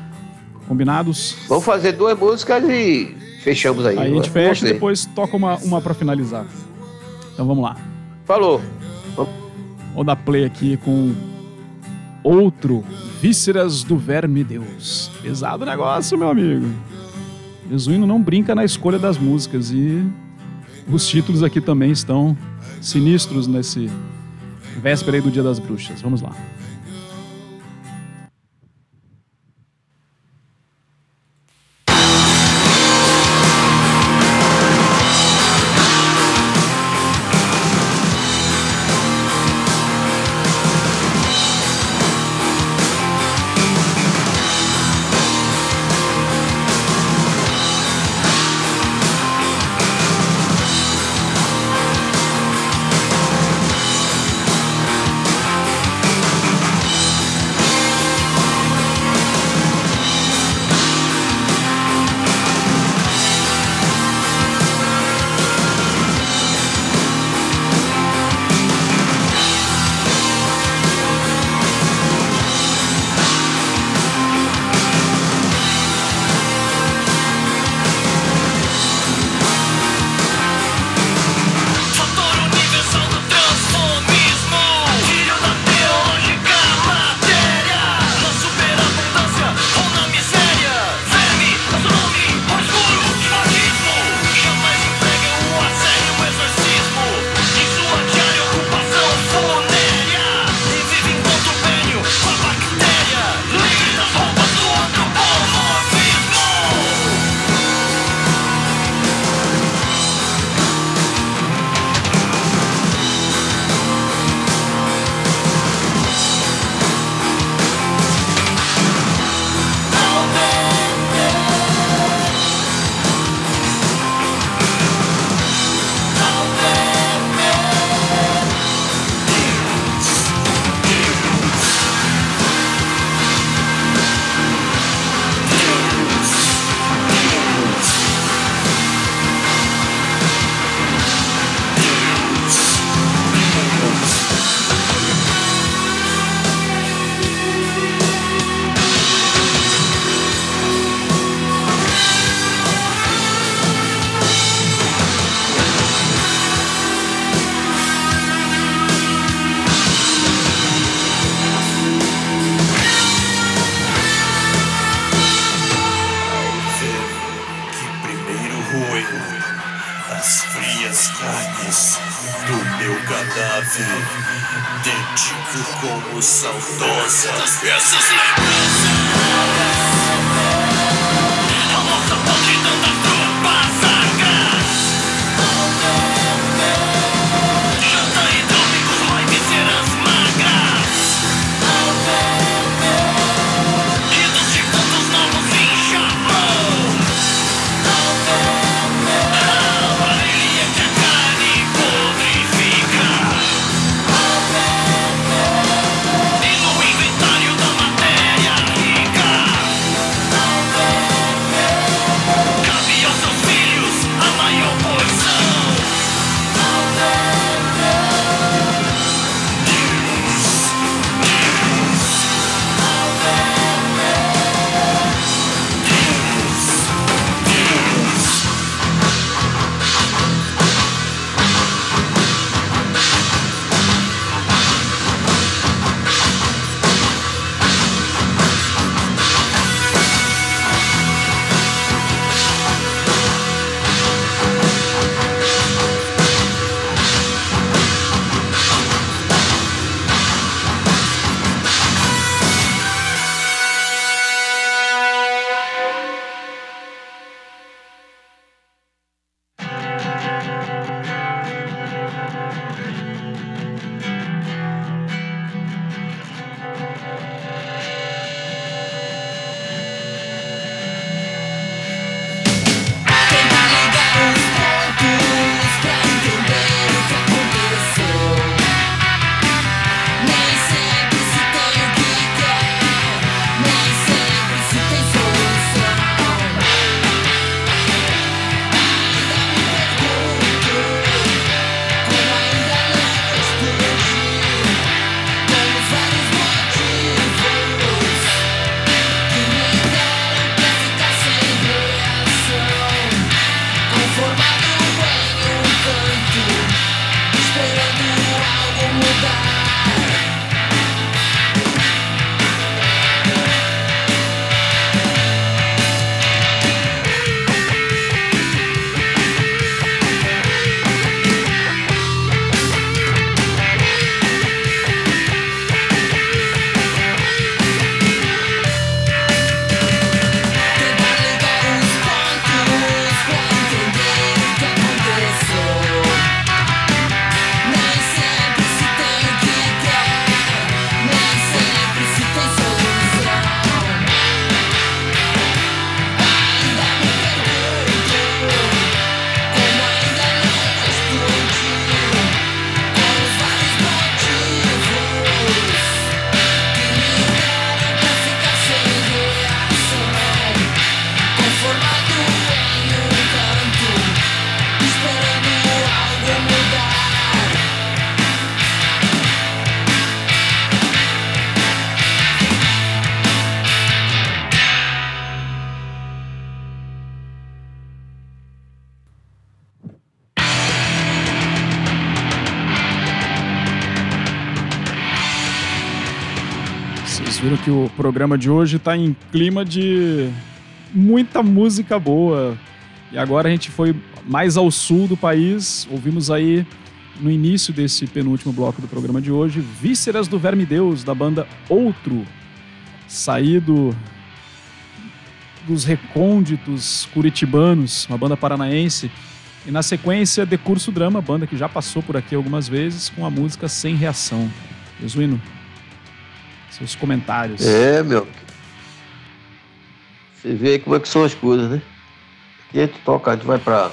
[SPEAKER 1] Combinados?
[SPEAKER 2] Vamos fazer duas músicas e fechamos aí.
[SPEAKER 1] Aí a gente fecha e depois toca uma, uma pra finalizar. Então vamos lá.
[SPEAKER 2] Falou.
[SPEAKER 1] Vou dar play aqui com outro Vísceras do Verme Deus. Pesado negócio, meu amigo. Jesuíno não brinca na escolha das músicas e os títulos aqui também estão sinistros nesse véspera aí do Dia das Bruxas. Vamos lá.
[SPEAKER 5] Que
[SPEAKER 8] o
[SPEAKER 1] programa de hoje está em clima de muita música boa. E agora a gente foi mais ao sul do país. Ouvimos aí no início desse penúltimo bloco do programa de hoje, Vísceras do Verme Deus, da banda Outro, saído dos recônditos curitibanos, uma banda paranaense. E na sequência, Decurso Drama, banda que já passou por aqui algumas vezes, com a música Sem Reação. Jesuíno, seus comentários.
[SPEAKER 2] É, meu. Você vê como é que são as coisas, né? Aqui a gente toca, a gente vai pra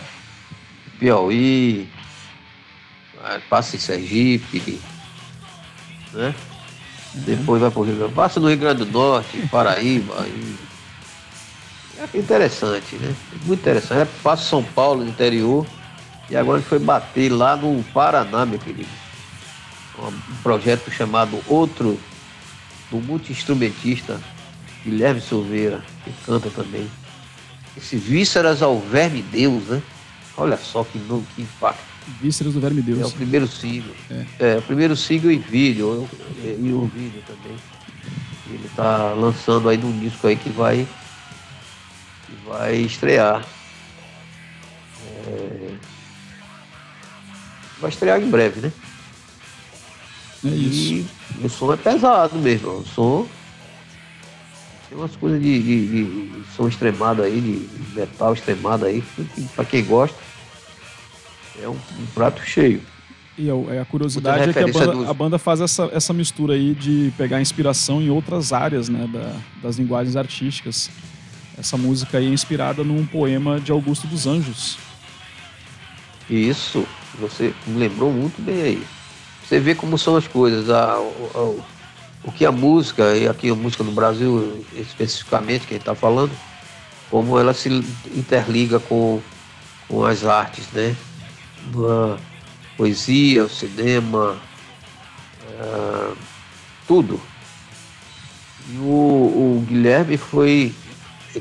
[SPEAKER 2] Piauí, passa em Sergipe, né? Depois vai pro Rio Grande passa no Rio Grande do Norte, Paraíba. E... É interessante, né? Muito interessante. É, Passa São Paulo, no interior, e agora a gente foi bater lá no Paraná, meu querido. Um projeto chamado Outro do multi-instrumentista Guilherme Silveira, que canta também. Esse Vísceras ao Verme Deus, né? Olha só que nome, que impacto.
[SPEAKER 1] Vísceras do Verme
[SPEAKER 2] É o
[SPEAKER 1] Deus.
[SPEAKER 2] primeiro single. É, o primeiro single e vídeo. eu- E o vídeo também. Ele tá lançando aí num disco aí que vai. Que vai estrear. É, vai estrear em breve, né?
[SPEAKER 1] É isso.
[SPEAKER 2] E o som é pesado mesmo. O som. Tem umas coisas de, de- de- som extremado aí, de metal extremado aí, que pra quem gosta, é um, um prato cheio.
[SPEAKER 1] E a, é a curiosidade
[SPEAKER 2] Muita
[SPEAKER 1] é que a banda, a banda faz essa, essa mistura aí de pegar inspiração em outras áreas né, da- das linguagens artísticas. Essa música aí é inspirada num poema de Augusto dos Anjos.
[SPEAKER 2] Isso, você me lembrou muito bem aí. Você vê como são as coisas. A, o, a- o que a música, e aqui a música no Brasil especificamente, quem está falando, como ela se interliga com, com as artes, né? A poesia, o cinema, ah, tudo. E o, o Guilherme foi.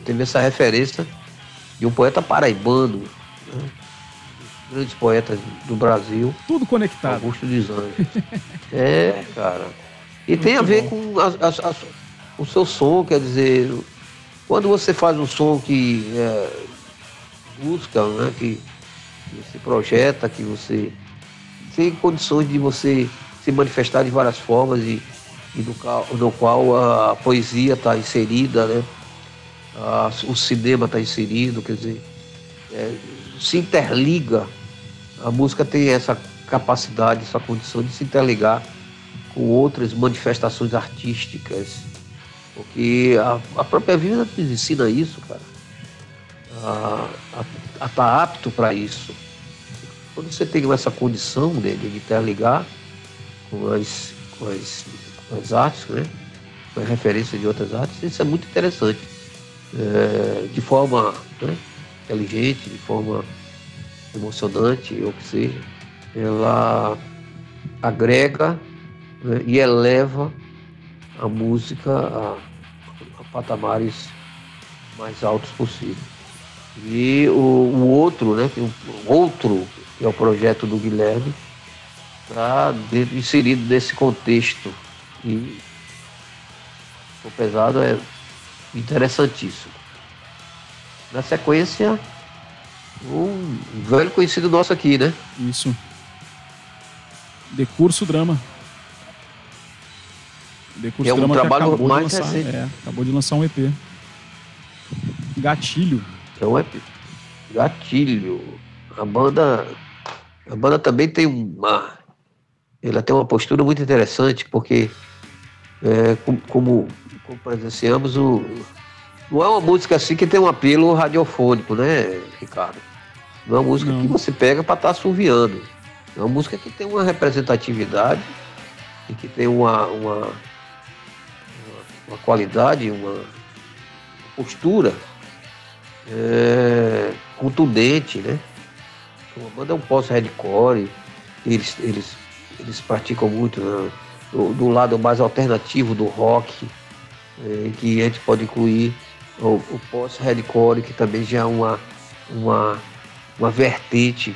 [SPEAKER 2] Teve essa referência de um poeta paraibano? Grandes poetas do Brasil,
[SPEAKER 1] Tudo conectado.
[SPEAKER 2] Augusto dos Anjos. é, cara. E tem a
[SPEAKER 1] Muito
[SPEAKER 2] ver
[SPEAKER 1] bom.
[SPEAKER 2] com as- as- as- o seu som, quer dizer, quando você faz um som que é, busca, né, que, você projeta, que você tem condições de você se manifestar de várias formas e, e no, qual, no qual a poesia está inserida, né? A- o cinema está inserido, quer dizer, é, se interliga. A música tem essa capacidade, essa condição de se interligar com outras manifestações artísticas. Porque a, a própria vida nos ensina isso, cara. A estar apto para isso. Quando você tem essa condição né, de interligar com as, com as, com as artes, né, com a referência de outras artes, isso é muito interessante. É, de forma né, inteligente, de forma emocionante, ou que seja, ela agrega né, e eleva a música a, a patamares mais altos possível. E o, o outro, né, o outro, que é o projeto do Guilherme, está inserido nesse contexto. E o pesado é interessantíssimo. Na sequência, um velho conhecido nosso aqui, né?
[SPEAKER 1] Isso. Decurso Drama. Decurso
[SPEAKER 2] É um
[SPEAKER 1] Drama
[SPEAKER 2] trabalho
[SPEAKER 1] acabou
[SPEAKER 2] mais
[SPEAKER 1] de lançar,
[SPEAKER 2] recente.
[SPEAKER 1] é, acabou de lançar um EP. Gatilho.
[SPEAKER 2] É gatilho. A banda, a banda também tem uma, ela tem uma postura muito interessante porque é, com- como, como presenciamos o não é uma música assim que tem um apelo radiofônico, né, Ricardo? Não é uma música
[SPEAKER 1] Não.
[SPEAKER 2] que você pega para estar assoviando. É uma música que tem uma representatividade e que tem uma, uma, uma, uma qualidade, uma postura é, contundente, né? A banda é um pós-hardcore, eles, eles, eles praticam muito né? do, do lado mais alternativo do rock, é, que a gente pode incluir o, o pós-hardcore, que também já é uma, uma, uma vertente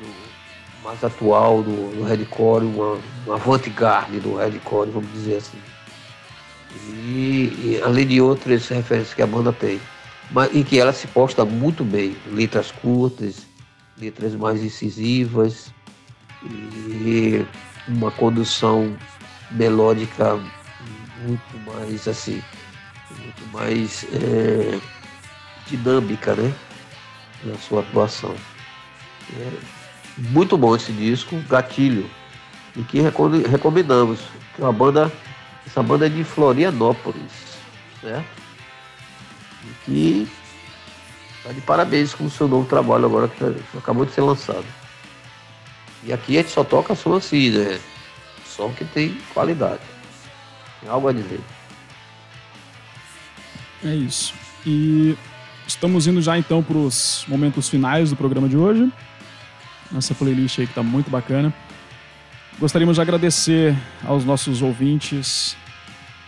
[SPEAKER 2] do- mais atual do, do hardcore, uma, uma avant-garde do hardcore, vamos dizer assim. E, e além de outras referências que a banda tem mas em que ela se posta muito bem, letras curtas, letras mais incisivas e uma condução melódica muito mais assim, muito mais é, dinâmica, né, na sua atuação. É muito bom esse disco, Gatilho, e que recom- recomendamos. Que é uma banda, essa banda é de Florianópolis, certo? E que está de parabéns com o seu novo trabalho agora que tá- acabou de ser lançado. E aqui a gente só toca som assim, né? Som que tem qualidade. Tem algo a dizer.
[SPEAKER 1] É isso. E estamos indo já então para os momentos finais do programa de hoje. Nossa playlist aí que tá muito bacana. Gostaríamos de agradecer aos nossos ouvintes,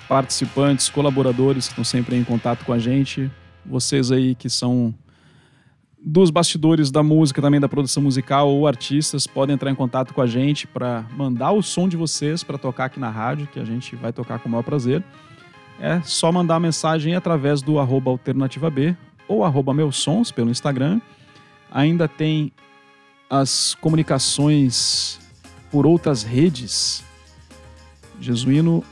[SPEAKER 1] participantes, colaboradores que estão sempre em contato com a gente. Vocês aí que são dos bastidores da música, também da produção musical ou artistas, podem entrar em contato com a gente para mandar o som de vocês para tocar aqui na rádio, que a gente vai tocar com o maior prazer. É só mandar a mensagem através do arroba alternativa B ou arroba meus sons pelo Instagram. Ainda tem as comunicações por outras redes Jesuíno,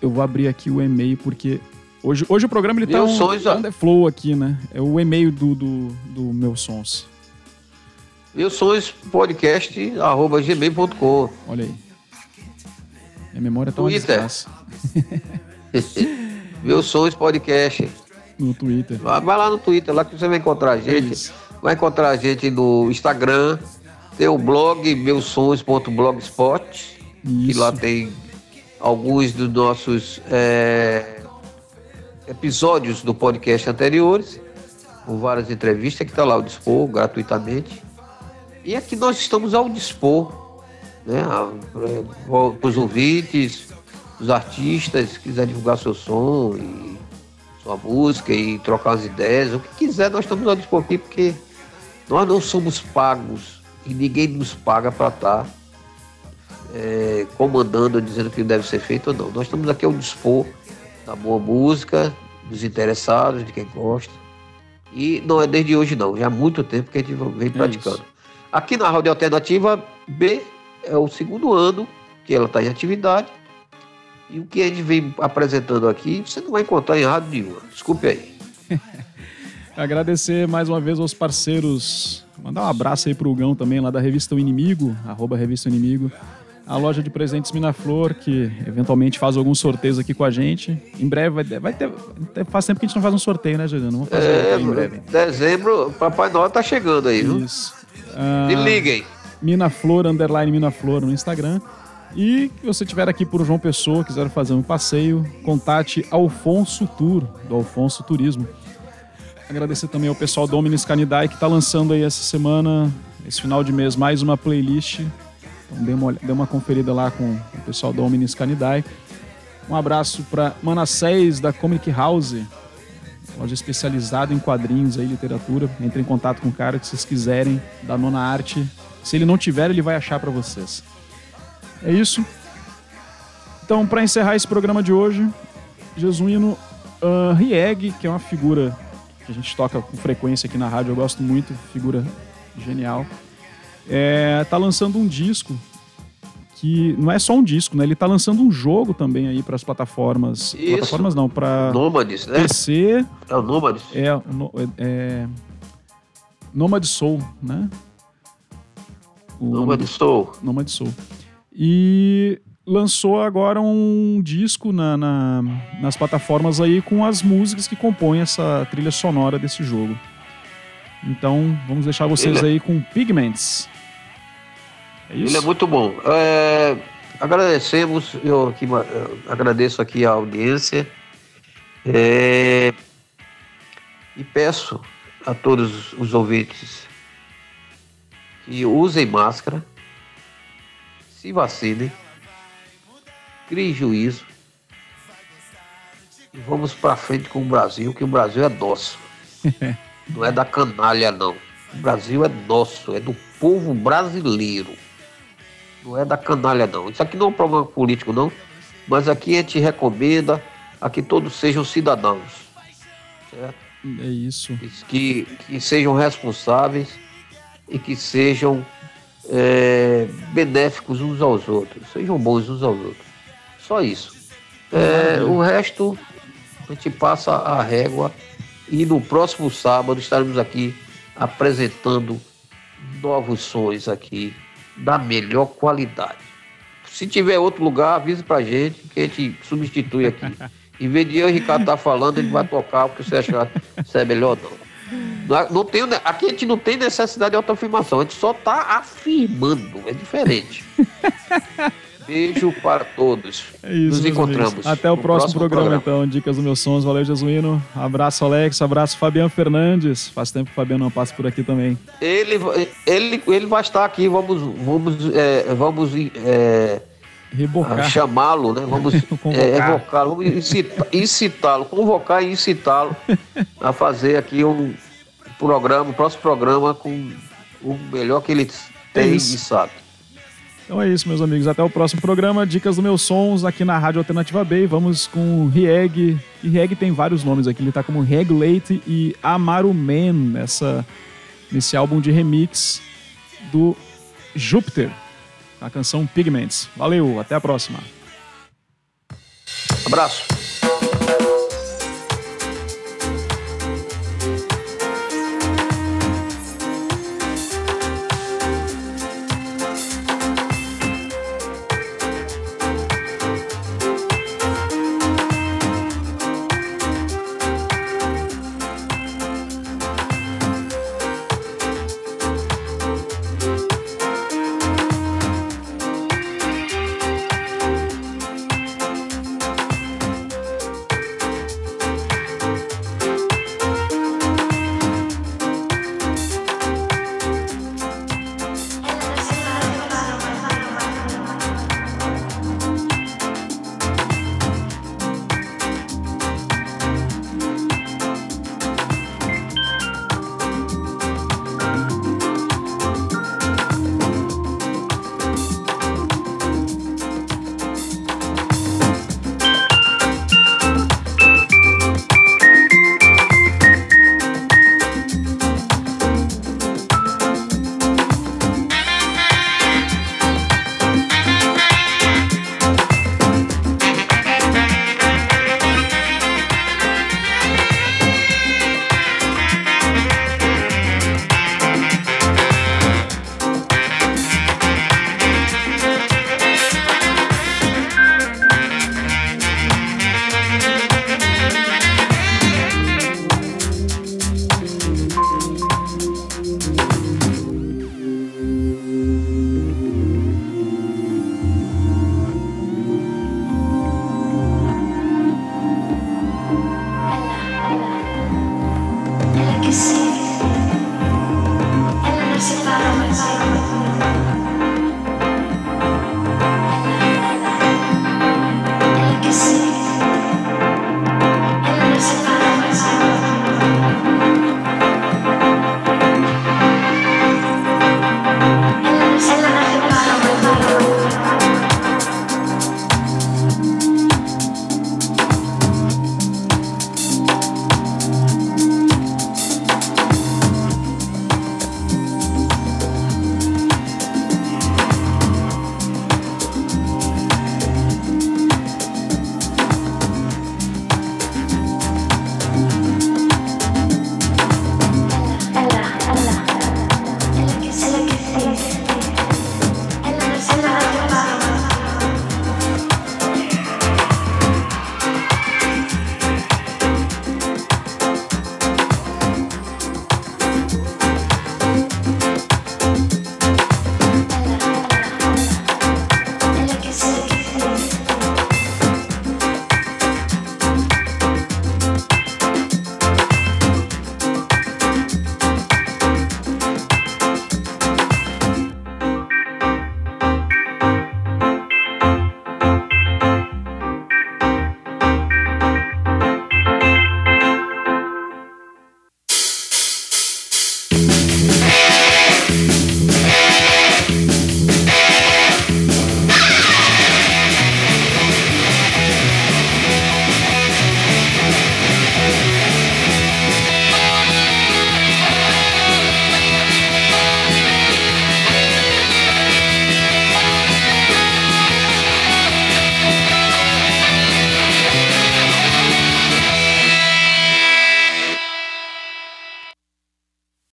[SPEAKER 1] eu vou abrir aqui o e-mail porque hoje, hoje o programa ele tá
[SPEAKER 2] Meus
[SPEAKER 1] um,
[SPEAKER 2] Sons,
[SPEAKER 1] um the flow aqui, né? É o e-mail do, do, do Meus Sons.
[SPEAKER 2] Meus sonhos podcast arroba gmail.com.
[SPEAKER 1] Olha aí. Minha memória tá uma
[SPEAKER 2] Twitter.
[SPEAKER 1] desgraça.
[SPEAKER 2] Meus sonhos podcast.
[SPEAKER 1] No Twitter.
[SPEAKER 2] Vai lá no Twitter, lá que você vai encontrar a gente.
[SPEAKER 1] Isso.
[SPEAKER 2] Vai encontrar a gente no Instagram. Tem o blog meusonhos.blogspot. Que lá tem alguns dos nossos é, episódios do podcast anteriores. Com várias entrevistas que está lá ao dispor gratuitamente. E aqui nós estamos ao dispor né, para os ouvintes, os artistas, quiser divulgar seu som e sua música e trocar as ideias, o que quiser, nós estamos dispor aqui, porque nós não somos pagos e ninguém nos paga para estar é, comandando, dizendo o que deve ser feito ou não. Nós estamos aqui ao dispor da boa música, dos interessados, de quem gosta. E não é desde hoje não, já há muito tempo que a gente vem praticando.
[SPEAKER 1] isso.
[SPEAKER 2] Aqui na Rádio Alternativa B é o segundo ano que ela está em atividade. E o que a gente vem apresentando aqui, você não vai encontrar em rádio nenhuma. Desculpe aí.
[SPEAKER 1] Agradecer mais uma vez aos parceiros. Mandar um abraço aí pro Gão também, lá da revista O Inimigo, arroba revista O Inimigo. A loja de presentes Minaflor, que eventualmente faz alguns sorteios aqui com a gente. Em breve vai ter. Vai ter faz tempo que a gente não faz um sorteio, né, Juliano? Vamos fazer
[SPEAKER 2] É,
[SPEAKER 1] em breve.
[SPEAKER 2] dezembro, Papai Noel tá chegando aí, viu?
[SPEAKER 1] Isso. Ah,
[SPEAKER 2] Se liguem.
[SPEAKER 1] Minaflor, underline Minaflor no Instagram. E que você estiver aqui por João Pessoa, quiser fazer um passeio, contate Alfonso Tour, do Alfonso Turismo. Agradecer também ao pessoal do Omnis Canidae que está lançando aí essa semana, esse final de mês, mais uma playlist. Então dê uma, dê uma conferida lá com o pessoal do Omnis Canidae. Um abraço para Manassés da Comic House, loja especializada em quadrinhos e literatura. Entre em contato com o cara que vocês quiserem, da Nona Arte. Se ele não tiver, ele vai achar para vocês. É isso. Então, para encerrar esse programa de hoje, Jesuíno uh, Rieg, que é uma figura que a gente toca com frequência aqui na rádio, eu gosto muito, figura genial, é, tá lançando um disco que não é só um disco, né? Ele tá lançando um jogo também aí para as plataformas.
[SPEAKER 2] Isso.
[SPEAKER 1] Plataformas não, para
[SPEAKER 2] Nômades, né?
[SPEAKER 1] PC,
[SPEAKER 2] É o Nômades.
[SPEAKER 1] é, no- é, é Nomad Soul, né? O
[SPEAKER 2] Nômades Soul.
[SPEAKER 1] Nomad Soul. E lançou agora um disco na- na- nas plataformas aí com as músicas que compõem essa trilha sonora desse jogo. Então, vamos deixar vocês
[SPEAKER 2] Ele é-
[SPEAKER 1] aí com Pigments. É isso?
[SPEAKER 2] Ele é muito bom. É, agradecemos, eu, aqui, eu agradeço aqui a audiência é, e peço a todos os ouvintes que usem máscara, se vacinem, criem juízo e vamos para frente com o Brasil, que o Brasil é nosso. não é da canalha, não. O Brasil é nosso, é do povo brasileiro. Não é da canalha, não. Isso aqui não é um problema político, não. Mas aqui a gente recomenda a que todos sejam cidadãos. Certo?
[SPEAKER 1] É isso.
[SPEAKER 2] Que, que sejam responsáveis e que sejam é, benéficos uns aos outros. Sejam bons uns aos outros. Só isso. É, o resto a gente passa a régua e no próximo sábado estaremos aqui apresentando novos sons aqui da melhor qualidade. Se tiver outro lugar, avise pra gente que a gente substitui aqui. Em vez de eu e o Ricardo estar falando, ele vai tocar porque você acha que é melhor não. Não, é- não tem, aqui a gente não tem necessidade de autoafirmação, a gente só está afirmando, é diferente. Beijo para todos.
[SPEAKER 1] É isso,
[SPEAKER 2] Nos encontramos.
[SPEAKER 1] amigos. Até o
[SPEAKER 2] no
[SPEAKER 1] próximo, programa, então. Dicas dos meus sons. Valeu, Jesuíno. Abraço, Alex. Abraço, Fabiano Fernandes. Faz tempo que o Fabiano não passa por aqui também.
[SPEAKER 2] Ele, ele, ele vai estar aqui, vamos, vamos, é, vamos é,
[SPEAKER 1] Rebocar.
[SPEAKER 2] chamá-lo, né? Vamos é, evocá-lo, incitá-lo, convocar e incitá-lo a fazer aqui um programa, um próximo programa com o melhor que ele tem e
[SPEAKER 1] isso.
[SPEAKER 2] sabe.
[SPEAKER 1] Então é isso, meus amigos. Até o próximo programa. Dicas dos meus sons aqui na Rádio Alternativa B. Vamos com Rieg. E Rieg tem vários nomes aqui. Ele tá como Regulate e Amaru Man nessa, nesse álbum de remix do Júpiter. A canção Pigments. Valeu, até a próxima.
[SPEAKER 9] Abraço.